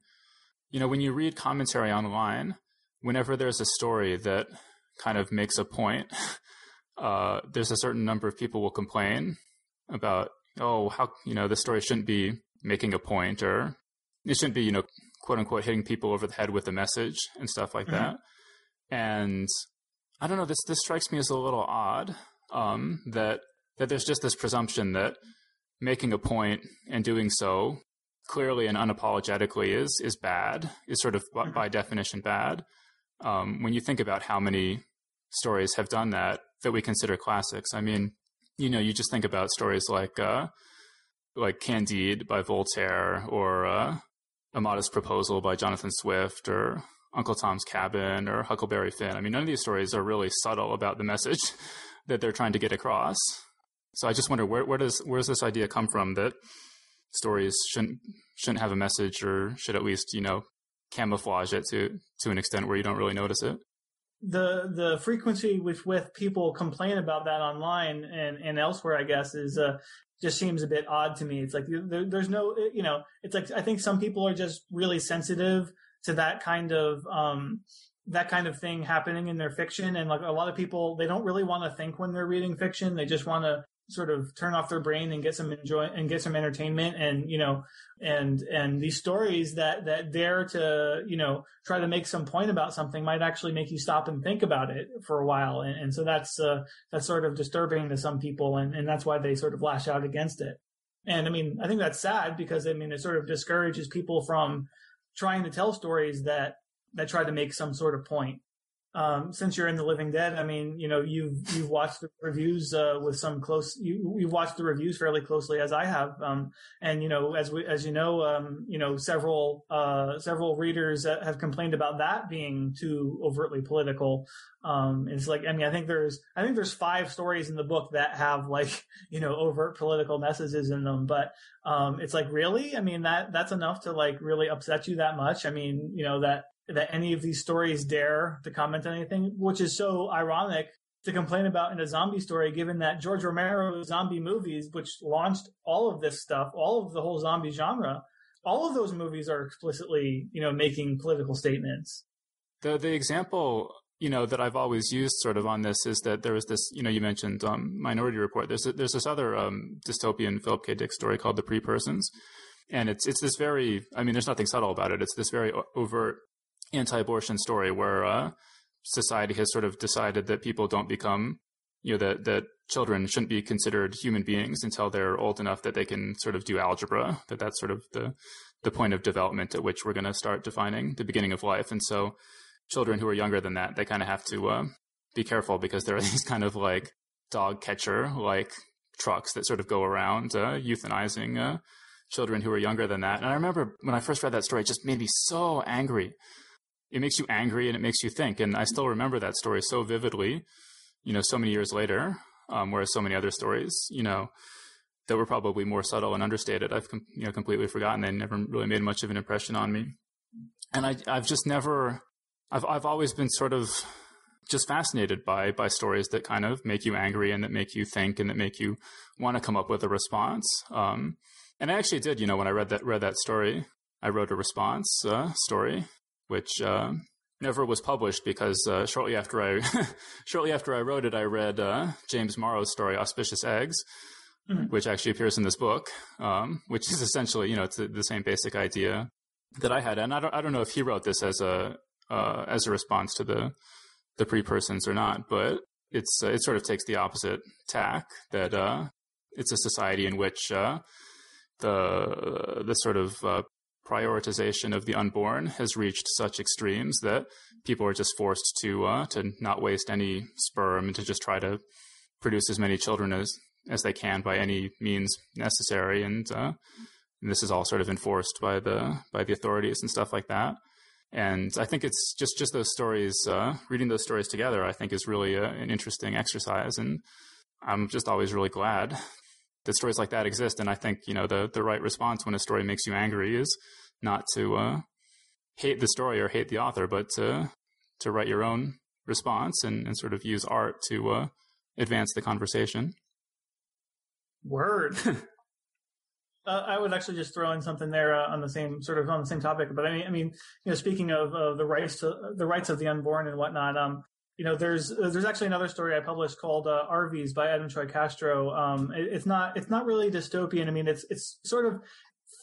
You know, when you read commentary online, whenever there's a story that kind of makes a point, uh, there's a certain number of people will complain about, oh, how, you know, the story shouldn't be making a point or it shouldn't be, you know, quote unquote hitting people over the head with a message and stuff like mm-hmm. that. And I don't know, this, this strikes me as a little odd, um, that, that there's just this presumption that making a point and doing so clearly and unapologetically is, is bad, is sort of mm-hmm. by definition bad. Um, when you think about how many stories have done that, that we consider classics, I mean, you know, you just think about stories like, uh, like Candide by Voltaire or, uh, A Modest Proposal by Jonathan Swift or Uncle Tom's Cabin or Huckleberry Finn. I mean, none of these stories are really subtle about the message that they're trying to get across. So I just wonder where, where does where does this idea come from that stories shouldn't shouldn't have a message or should at least you know camouflage it to to an extent where you don't really notice it the the frequency with with people complain about that online and and elsewhere, I guess, is uh, just seems a bit odd to me. It's like there, there's no, you know, it's like I think some people are just really sensitive to that kind of um, that kind of thing happening in their fiction, and like a lot of people, they don't really want to think when they're reading fiction. They just want to sort of turn off their brain and get some enjoy and get some entertainment and you know and and these stories that that dare to you know try to make some point about something might actually make you stop and think about it for a while. And, and so that's uh, that's sort of disturbing to some people and and that's why they sort of lash out against it. And i mean i think that's sad because i mean it sort of discourages people from trying to tell stories that that try to make some sort of point um, since you're in the Living Dead, I mean, you know, you've you've watched the reviews uh, with some close. You you watched the reviews fairly closely, as I have, um, and you know, as we as you know, um, you know, several uh, several readers have complained about that being too overtly political. Um, it's like, I mean, I think there's I think there's five stories in the book that have like you know overt political messages in them, but um, it's like really, I mean, that that's enough to like really upset you that much. I mean, you know that that any of these stories dare to comment on anything, which is so ironic to complain about in a zombie story, given that George Romero's zombie movies, which launched all of this stuff, all of the whole zombie genre, all of those movies are explicitly, you know, making political statements. The the example, you know, that I've always used sort of on this is that there was this, you know, you mentioned um, Minority Report. There's a, there's this other um, dystopian Philip K. Dick story called The Pre Persons, and it's it's this very, I mean, there's nothing subtle about it. It's this very overt anti-abortion story where uh, society has sort of decided that people don't become, you know, that that children shouldn't be considered human beings until they're old enough that they can sort of do algebra. That that's sort of the the point of development at which we're going to start defining the beginning of life. And so, children who are younger than that, they kind of have to uh, be careful because there are these kind of like dog catcher like trucks that sort of go around uh, euthanizing uh, children who are younger than that. And I remember when I first read that story, it just made me so angry it makes you angry and it makes you think. And I still remember that story so vividly, you know, so many years later, um, whereas so many other stories, you know, that were probably more subtle and understated, I've com- you know completely forgotten. They never really made much of an impression on me, and I, I've just never, I've I've always been sort of just fascinated by by stories that kind of make you angry and that make you think and that make you want to come up with a response. Um, and I actually did, you know, when I read that read that story, I wrote a response uh, story which uh, never was published because uh, shortly after I shortly after I wrote it, I read uh, James Morrow's story "Auspicious Eggs," mm-hmm. which actually appears in this book, um, which is essentially you know it's the same basic idea that I had, and I don't I don't know if he wrote this as a uh, as a response to the the pre persons or not, but it's uh, it sort of takes the opposite tack that uh, it's a society in which the the sort of prioritization of the unborn has reached such extremes that people are just forced to uh, to not waste any sperm and to just try to produce as many children as as they can by any means necessary. And uh, And this is all sort of enforced by the by the authorities and stuff like that. And I think it's just just those stories, uh, reading those stories together. I think is really a, an interesting exercise, and I'm just always really glad that stories like that exist. And I think you know the the right response when a story makes you angry is not to uh, hate the story or hate the author, but to to write your own response and, and sort of use art to uh, advance the conversation. Word. Uh, I would actually just throw in something there uh, on the same sort of on the same topic. But I mean, I mean, you know, speaking of the rights to the rights of the unborn and whatnot, um, you know, there's there's actually another story I published called uh, Arvies by Adam Troy Castro. Um, it, it's not it's not really dystopian. I mean, it's it's sort of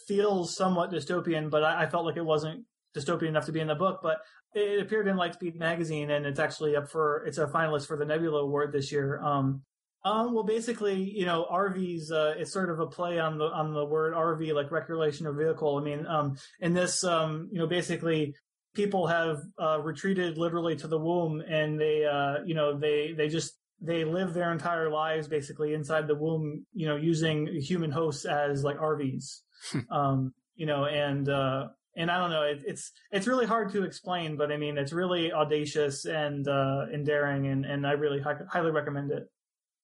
feels somewhat dystopian, but I, I felt like it wasn't dystopian enough to be in the book. But it appeared in Lightspeed magazine, and it's actually up for it's a finalist for the Nebula Award this year. Um, um, well, basically, you know, Arvies, uh, it's sort of a play on the, on the word RV, like recreation of vehicle. I mean, um, in this, um, you know, basically people have, uh, retreated literally to the womb and they, uh, you know, they, they just, they live their entire lives basically inside the womb, you know, using human hosts as like RVs. Hmm. um, you know, and, uh, and I don't know, it, it's it's really hard to explain, but I mean, it's really audacious and uh, and daring, and, and I really hi- highly recommend it.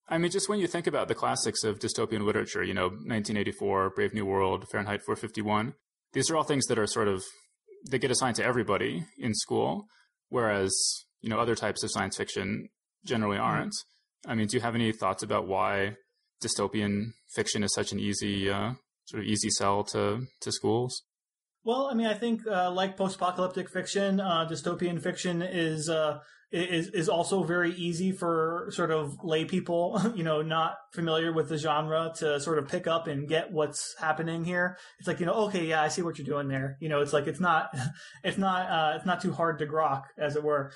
I mean, just when you think about the classics of dystopian literature, you know, 1984, Brave New World, Fahrenheit 451, these are all things that are sort of, they get assigned to everybody in school, whereas, you know, other types of science fiction generally mm-hmm. aren't. Mm-hmm. I mean, do you have any thoughts about why dystopian fiction is such an easy, uh, sort of easy sell to, to schools? Well, I mean, I think uh, like post-apocalyptic fiction, uh, dystopian fiction is uh, is is also very easy for sort of lay people, you know, not familiar with the genre to sort of pick up and get what's happening here. It's like, you know, okay, yeah, I see what you're doing there. You know, it's like it's not it's not uh, it's not too hard to grok, as it were.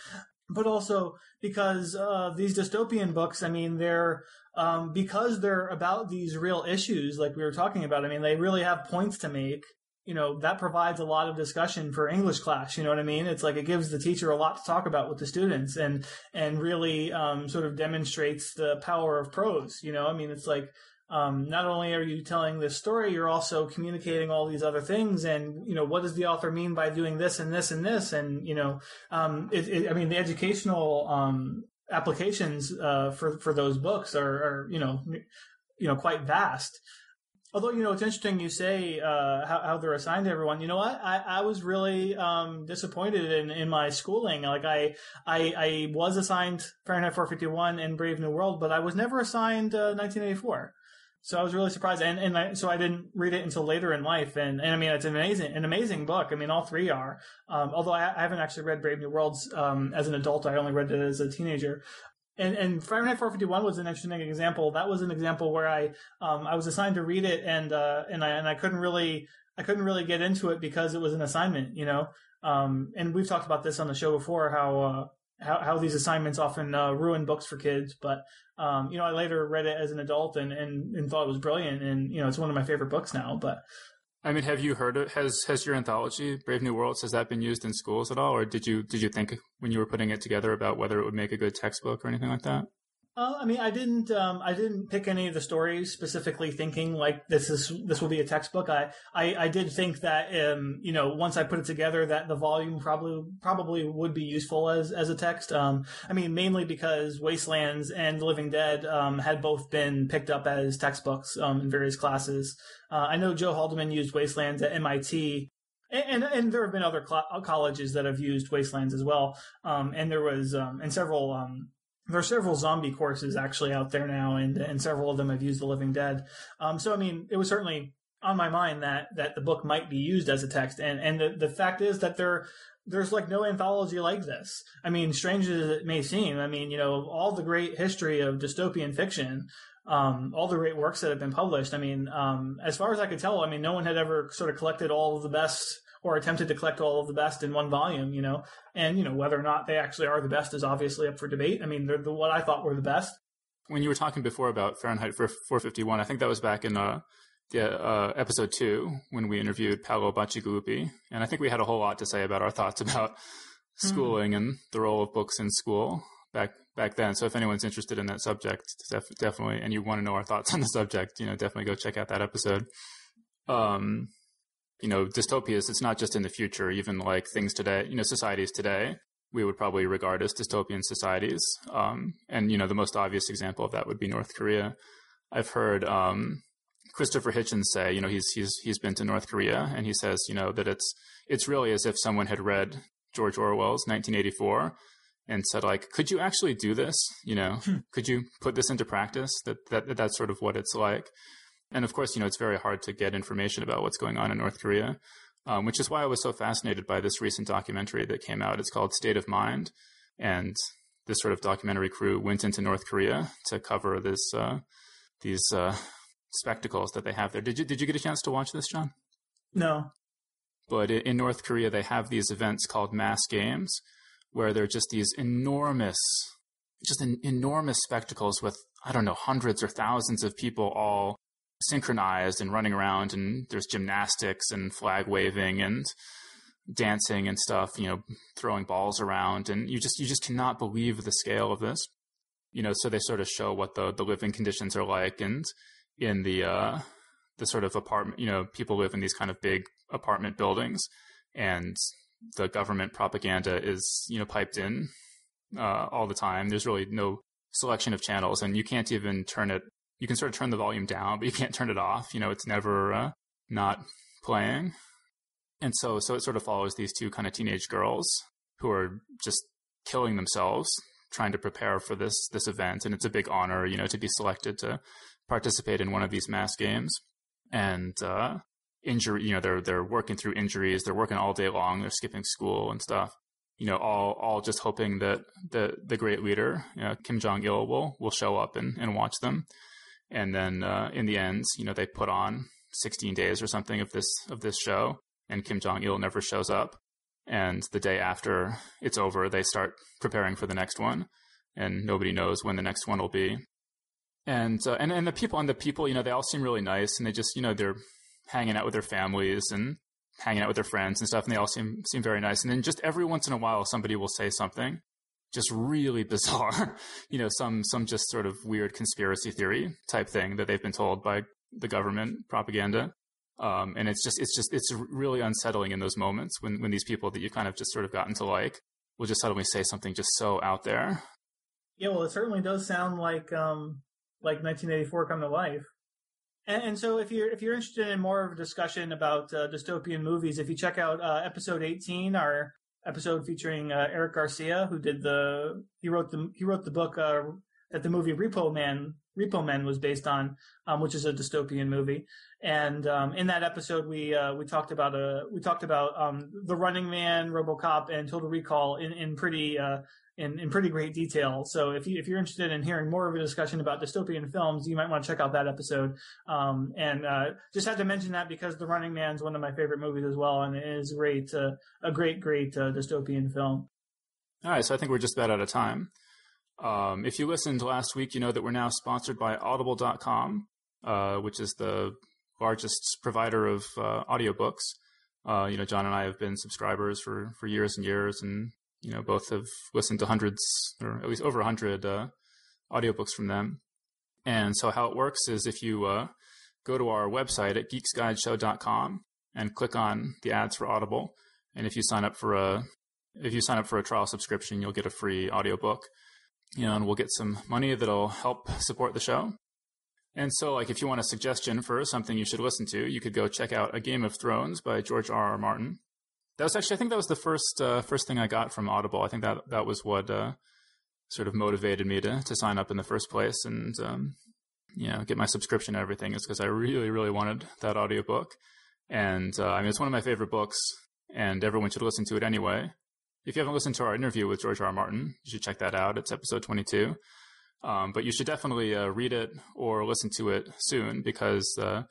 But also because uh, these dystopian books, I mean, they're um, because they're about these real issues, like we were talking about. I mean, they really have points to make you know, that provides a lot of discussion for English class. You know what I mean? It's like it gives the teacher a lot to talk about with the students and, and really, um, sort of demonstrates the power of prose. You know, I mean, it's like, um, not only are you telling this story, you're also communicating all these other things. And, you know, what does the author mean by doing this and this and this? And, you know, um, it, it, I mean, the educational, um, applications, uh, for, for those books are, are, you know, you know, quite vast. Although you know it's interesting you say uh, how, how, they're assigned to everyone. You know what? I, I was really um, disappointed in, in my schooling. Like I, I I was assigned Fahrenheit 451 and Brave New World, but I was never assigned uh, 1984. So I was really surprised, and and I, so I didn't read it until later in life. And, and I mean, it's an amazing an amazing book. I mean, all three are. Um, although I, I, haven't actually read Brave New Worlds um, as an adult, I only read it as a teenager and, and Fahrenheit 451 was an interesting example. That was an example where I um, I was assigned to read it and uh, and I and I couldn't really I couldn't really get into it because it was an assignment, you know. Um, and we've talked about this on the show before how uh, how, how these assignments often uh, ruin books for kids. But um, you know, I later read it as an adult and, and and thought it was brilliant, and you know, it's one of my favorite books now. But I mean, have you heard it? Has has your anthology, Brave New Worlds, has that been used in schools at all, or did you did you think when you were putting it together about whether it would make a good textbook or anything like that? Uh, I mean, I didn't. Um, I didn't pick any of the stories specifically thinking like this is this will be a textbook. I I, I did think that um, you know once I put it together that the volume probably probably would be useful as as a text. Um, I mean, mainly because Wastelands and Living Dead um, had both been picked up as textbooks um, in various classes. Uh, I know Joe Haldeman used Wastelands at MIT, and, and, and there have been other cl- colleges that have used Wastelands as well. Um, and there was um, and several um, there are several zombie courses actually out there now, and and several of them have used the Living Dead. Um, so I mean, it was certainly on my mind that that the book might be used as a text, and and the the fact is that there there's like no anthology like this. I mean, strange as it may seem, I mean, you know, all the great history of dystopian fiction, um, all the great works that have been published. I mean, um, as far as I could tell, I mean, no one had ever sort of collected all of the best or attempted to collect all of the best in one volume, you know. And, you know, whether or not they actually are the best is obviously up for debate. I mean, they're the, what I thought were the best. When you were talking before about Fahrenheit 451, I think that was back in uh, the, uh, episode two when we interviewed Paolo Bacigalupi. And I think we had a whole lot to say about our thoughts about hmm. schooling mm. and the role of books in school back back then. So if anyone's interested in that subject, def- definitely, and you want to know our thoughts on the subject, you know, definitely go check out that episode. um, you know, dystopias, it's not just in the future, even like things today, you know, societies today, we would probably regard as dystopian societies. Um, and, you know, the most obvious example of that would be North Korea. I've heard, um, Christopher Hitchens say, you know, he's, he's, he's been to North Korea and he says, you know, that it's, it's really as if someone had read George Orwell's 1984 and said like, could you actually do this? You know, hmm. could you put this into practice? That, that, that's sort of what it's like. And of course, you know, it's very hard to get information about what's going on in North Korea, um, which is why I was so fascinated by this recent documentary that came out. It's called State of Mind. And this sort of documentary crew went into North Korea to cover this, uh, these, uh, spectacles that they have there. Did you, did you get a chance to watch this, John? No. But in North Korea, they have these events called mass games where they're just these enormous, just an, enormous spectacles with, I don't know, hundreds or thousands of people all synchronized and running around and there's gymnastics and flag waving and dancing and stuff, you know, throwing balls around and you just you just cannot believe the scale of this. You know, so they sort of show what the the living conditions are like and in the uh the sort of apartment, you know, people live in these kind of big apartment buildings and the government propaganda is, you know, piped in uh, all the time. There's really no selection of channels and you can't even turn it you can sort of turn the volume down, but you can't turn it off. You know, it's never uh, not playing. And so, so it sort of follows these two kind of teenage girls who are just killing themselves trying to prepare for this this event, and it's a big honor, you know, to be selected to participate in one of these mass games. And uh, injury, you know, they're they're working through injuries, they're working all day long, they're skipping school and stuff. You know, all all just hoping that the the great leader, you know, Kim Jong Il, will will show up and, and watch them. And then uh, in the end, you know, they put on 16 days or something of this of this show, and Kim Jong Il never shows up. And the day after it's over, they start preparing for the next one, and nobody knows when the next one will be. And uh, and and the people and the people, you know, they all seem really nice, and they just, you know, they're hanging out with their families and hanging out with their friends and stuff, and they all seem seem very nice. And then just every once in a while, somebody will say something just really bizarre, you know, some some just sort of weird conspiracy theory type thing that they've been told by the government propaganda. Um, and it's just it's just it's really unsettling in those moments when when these people that you've kind of just sort of gotten to like will just suddenly say something just so out there. Yeah, well, it certainly does sound like um, like 1984 come to life. And, and, so, if you're if you're interested in more of a discussion about uh, dystopian movies, if you check out uh, episode 18, our episode featuring uh, Eric Garcia, who did the he wrote the he wrote the book uh, that the movie Repo Man Repo Men was based on, um, which is a dystopian movie. And um, in that episode, we uh, we talked about a uh, we talked about um, the Running Man, RoboCop, and Total Recall in in pretty uh, in, in pretty great detail. So if you if you're interested in hearing more of a discussion about dystopian films, you might want to check out that episode. Um, and uh, just had to mention that because The Running Man is one of my favorite movies as well, and it is great uh, a great great uh, dystopian film. All right, so I think we're just about out of time. Um, if you listened last week, you know that we're now sponsored by Audible.com, uh, which is the largest provider of uh, audiobooks. Uh, you know, John and I have been subscribers for, for years and years, and you know, both have listened to hundreds or at least over a hundred uh, audiobooks from them. And so how it works is if you uh, go to our website at geeksguideshow.com and click on the ads for Audible, and if you sign up for a if you sign up for a trial subscription, you'll get a free audiobook. You know, and we'll get some money that'll help support the show. And so, like, if you want a suggestion for something you should listen to, you could go check out A Game of Thrones by George R. R. Martin. That was actually, I think that was the first uh, first thing I got from Audible. I think that that was what uh, sort of motivated me to to sign up in the first place and um, you know get my subscription and everything is because I really really wanted that audiobook. And uh, I mean, it's one of my favorite books, and everyone should listen to it anyway. If you haven't listened to our interview with George R. R. Martin, you should check that out. It's episode 22. Um, but you should definitely uh, read it or listen to it soon because uh,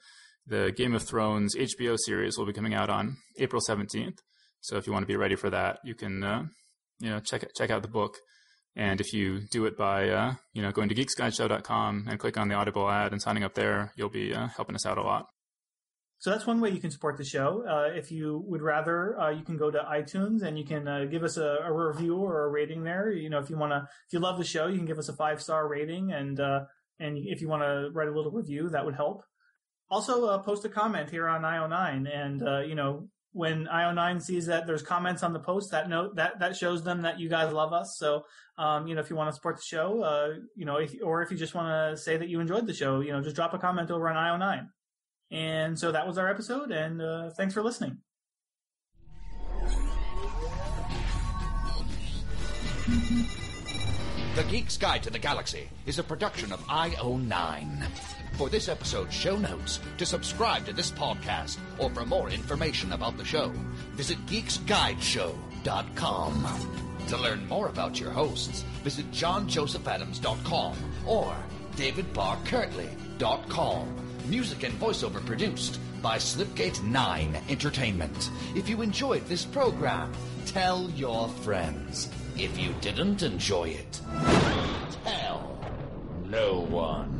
the Game of Thrones HBO series will be coming out on April 17th. So if you want to be ready for that, you can, uh, you know, check check out the book. And if you do it by, uh, you know, going to geeksguideshow.com and click on the Audible ad and signing up there, you'll be uh, helping us out a lot. So that's one way you can support the show. Uh, if you would rather, uh, you can go to iTunes and you can uh, give us a, a, review or a rating there. You know, if you want to, if you love the show, you can give us a five star rating, and uh, and if you want to write a little review, that would help. also uh, post a comment here on IO9, and uh, you know when IO9 sees that there's comments on the post, that note that that shows them that you guys love us. So, um, you know, if you want to support the show, uh, you know, if, or if you just want to say that you enjoyed the show, you know, just drop a comment over on IO9. And so that was our episode, and uh, thanks for listening. The Geek's Guide to the Galaxy is a production of IO9. For this episode's show notes, to subscribe to this podcast, or for more information about the show, visit geeksguideshow.com. To learn more about your hosts, visit johnjosephadams.com or davidbarrkirtley.com. Music and voiceover produced by Slipgate 9 Entertainment. If you enjoyed this program, tell your friends. If you didn't enjoy it, tell no one.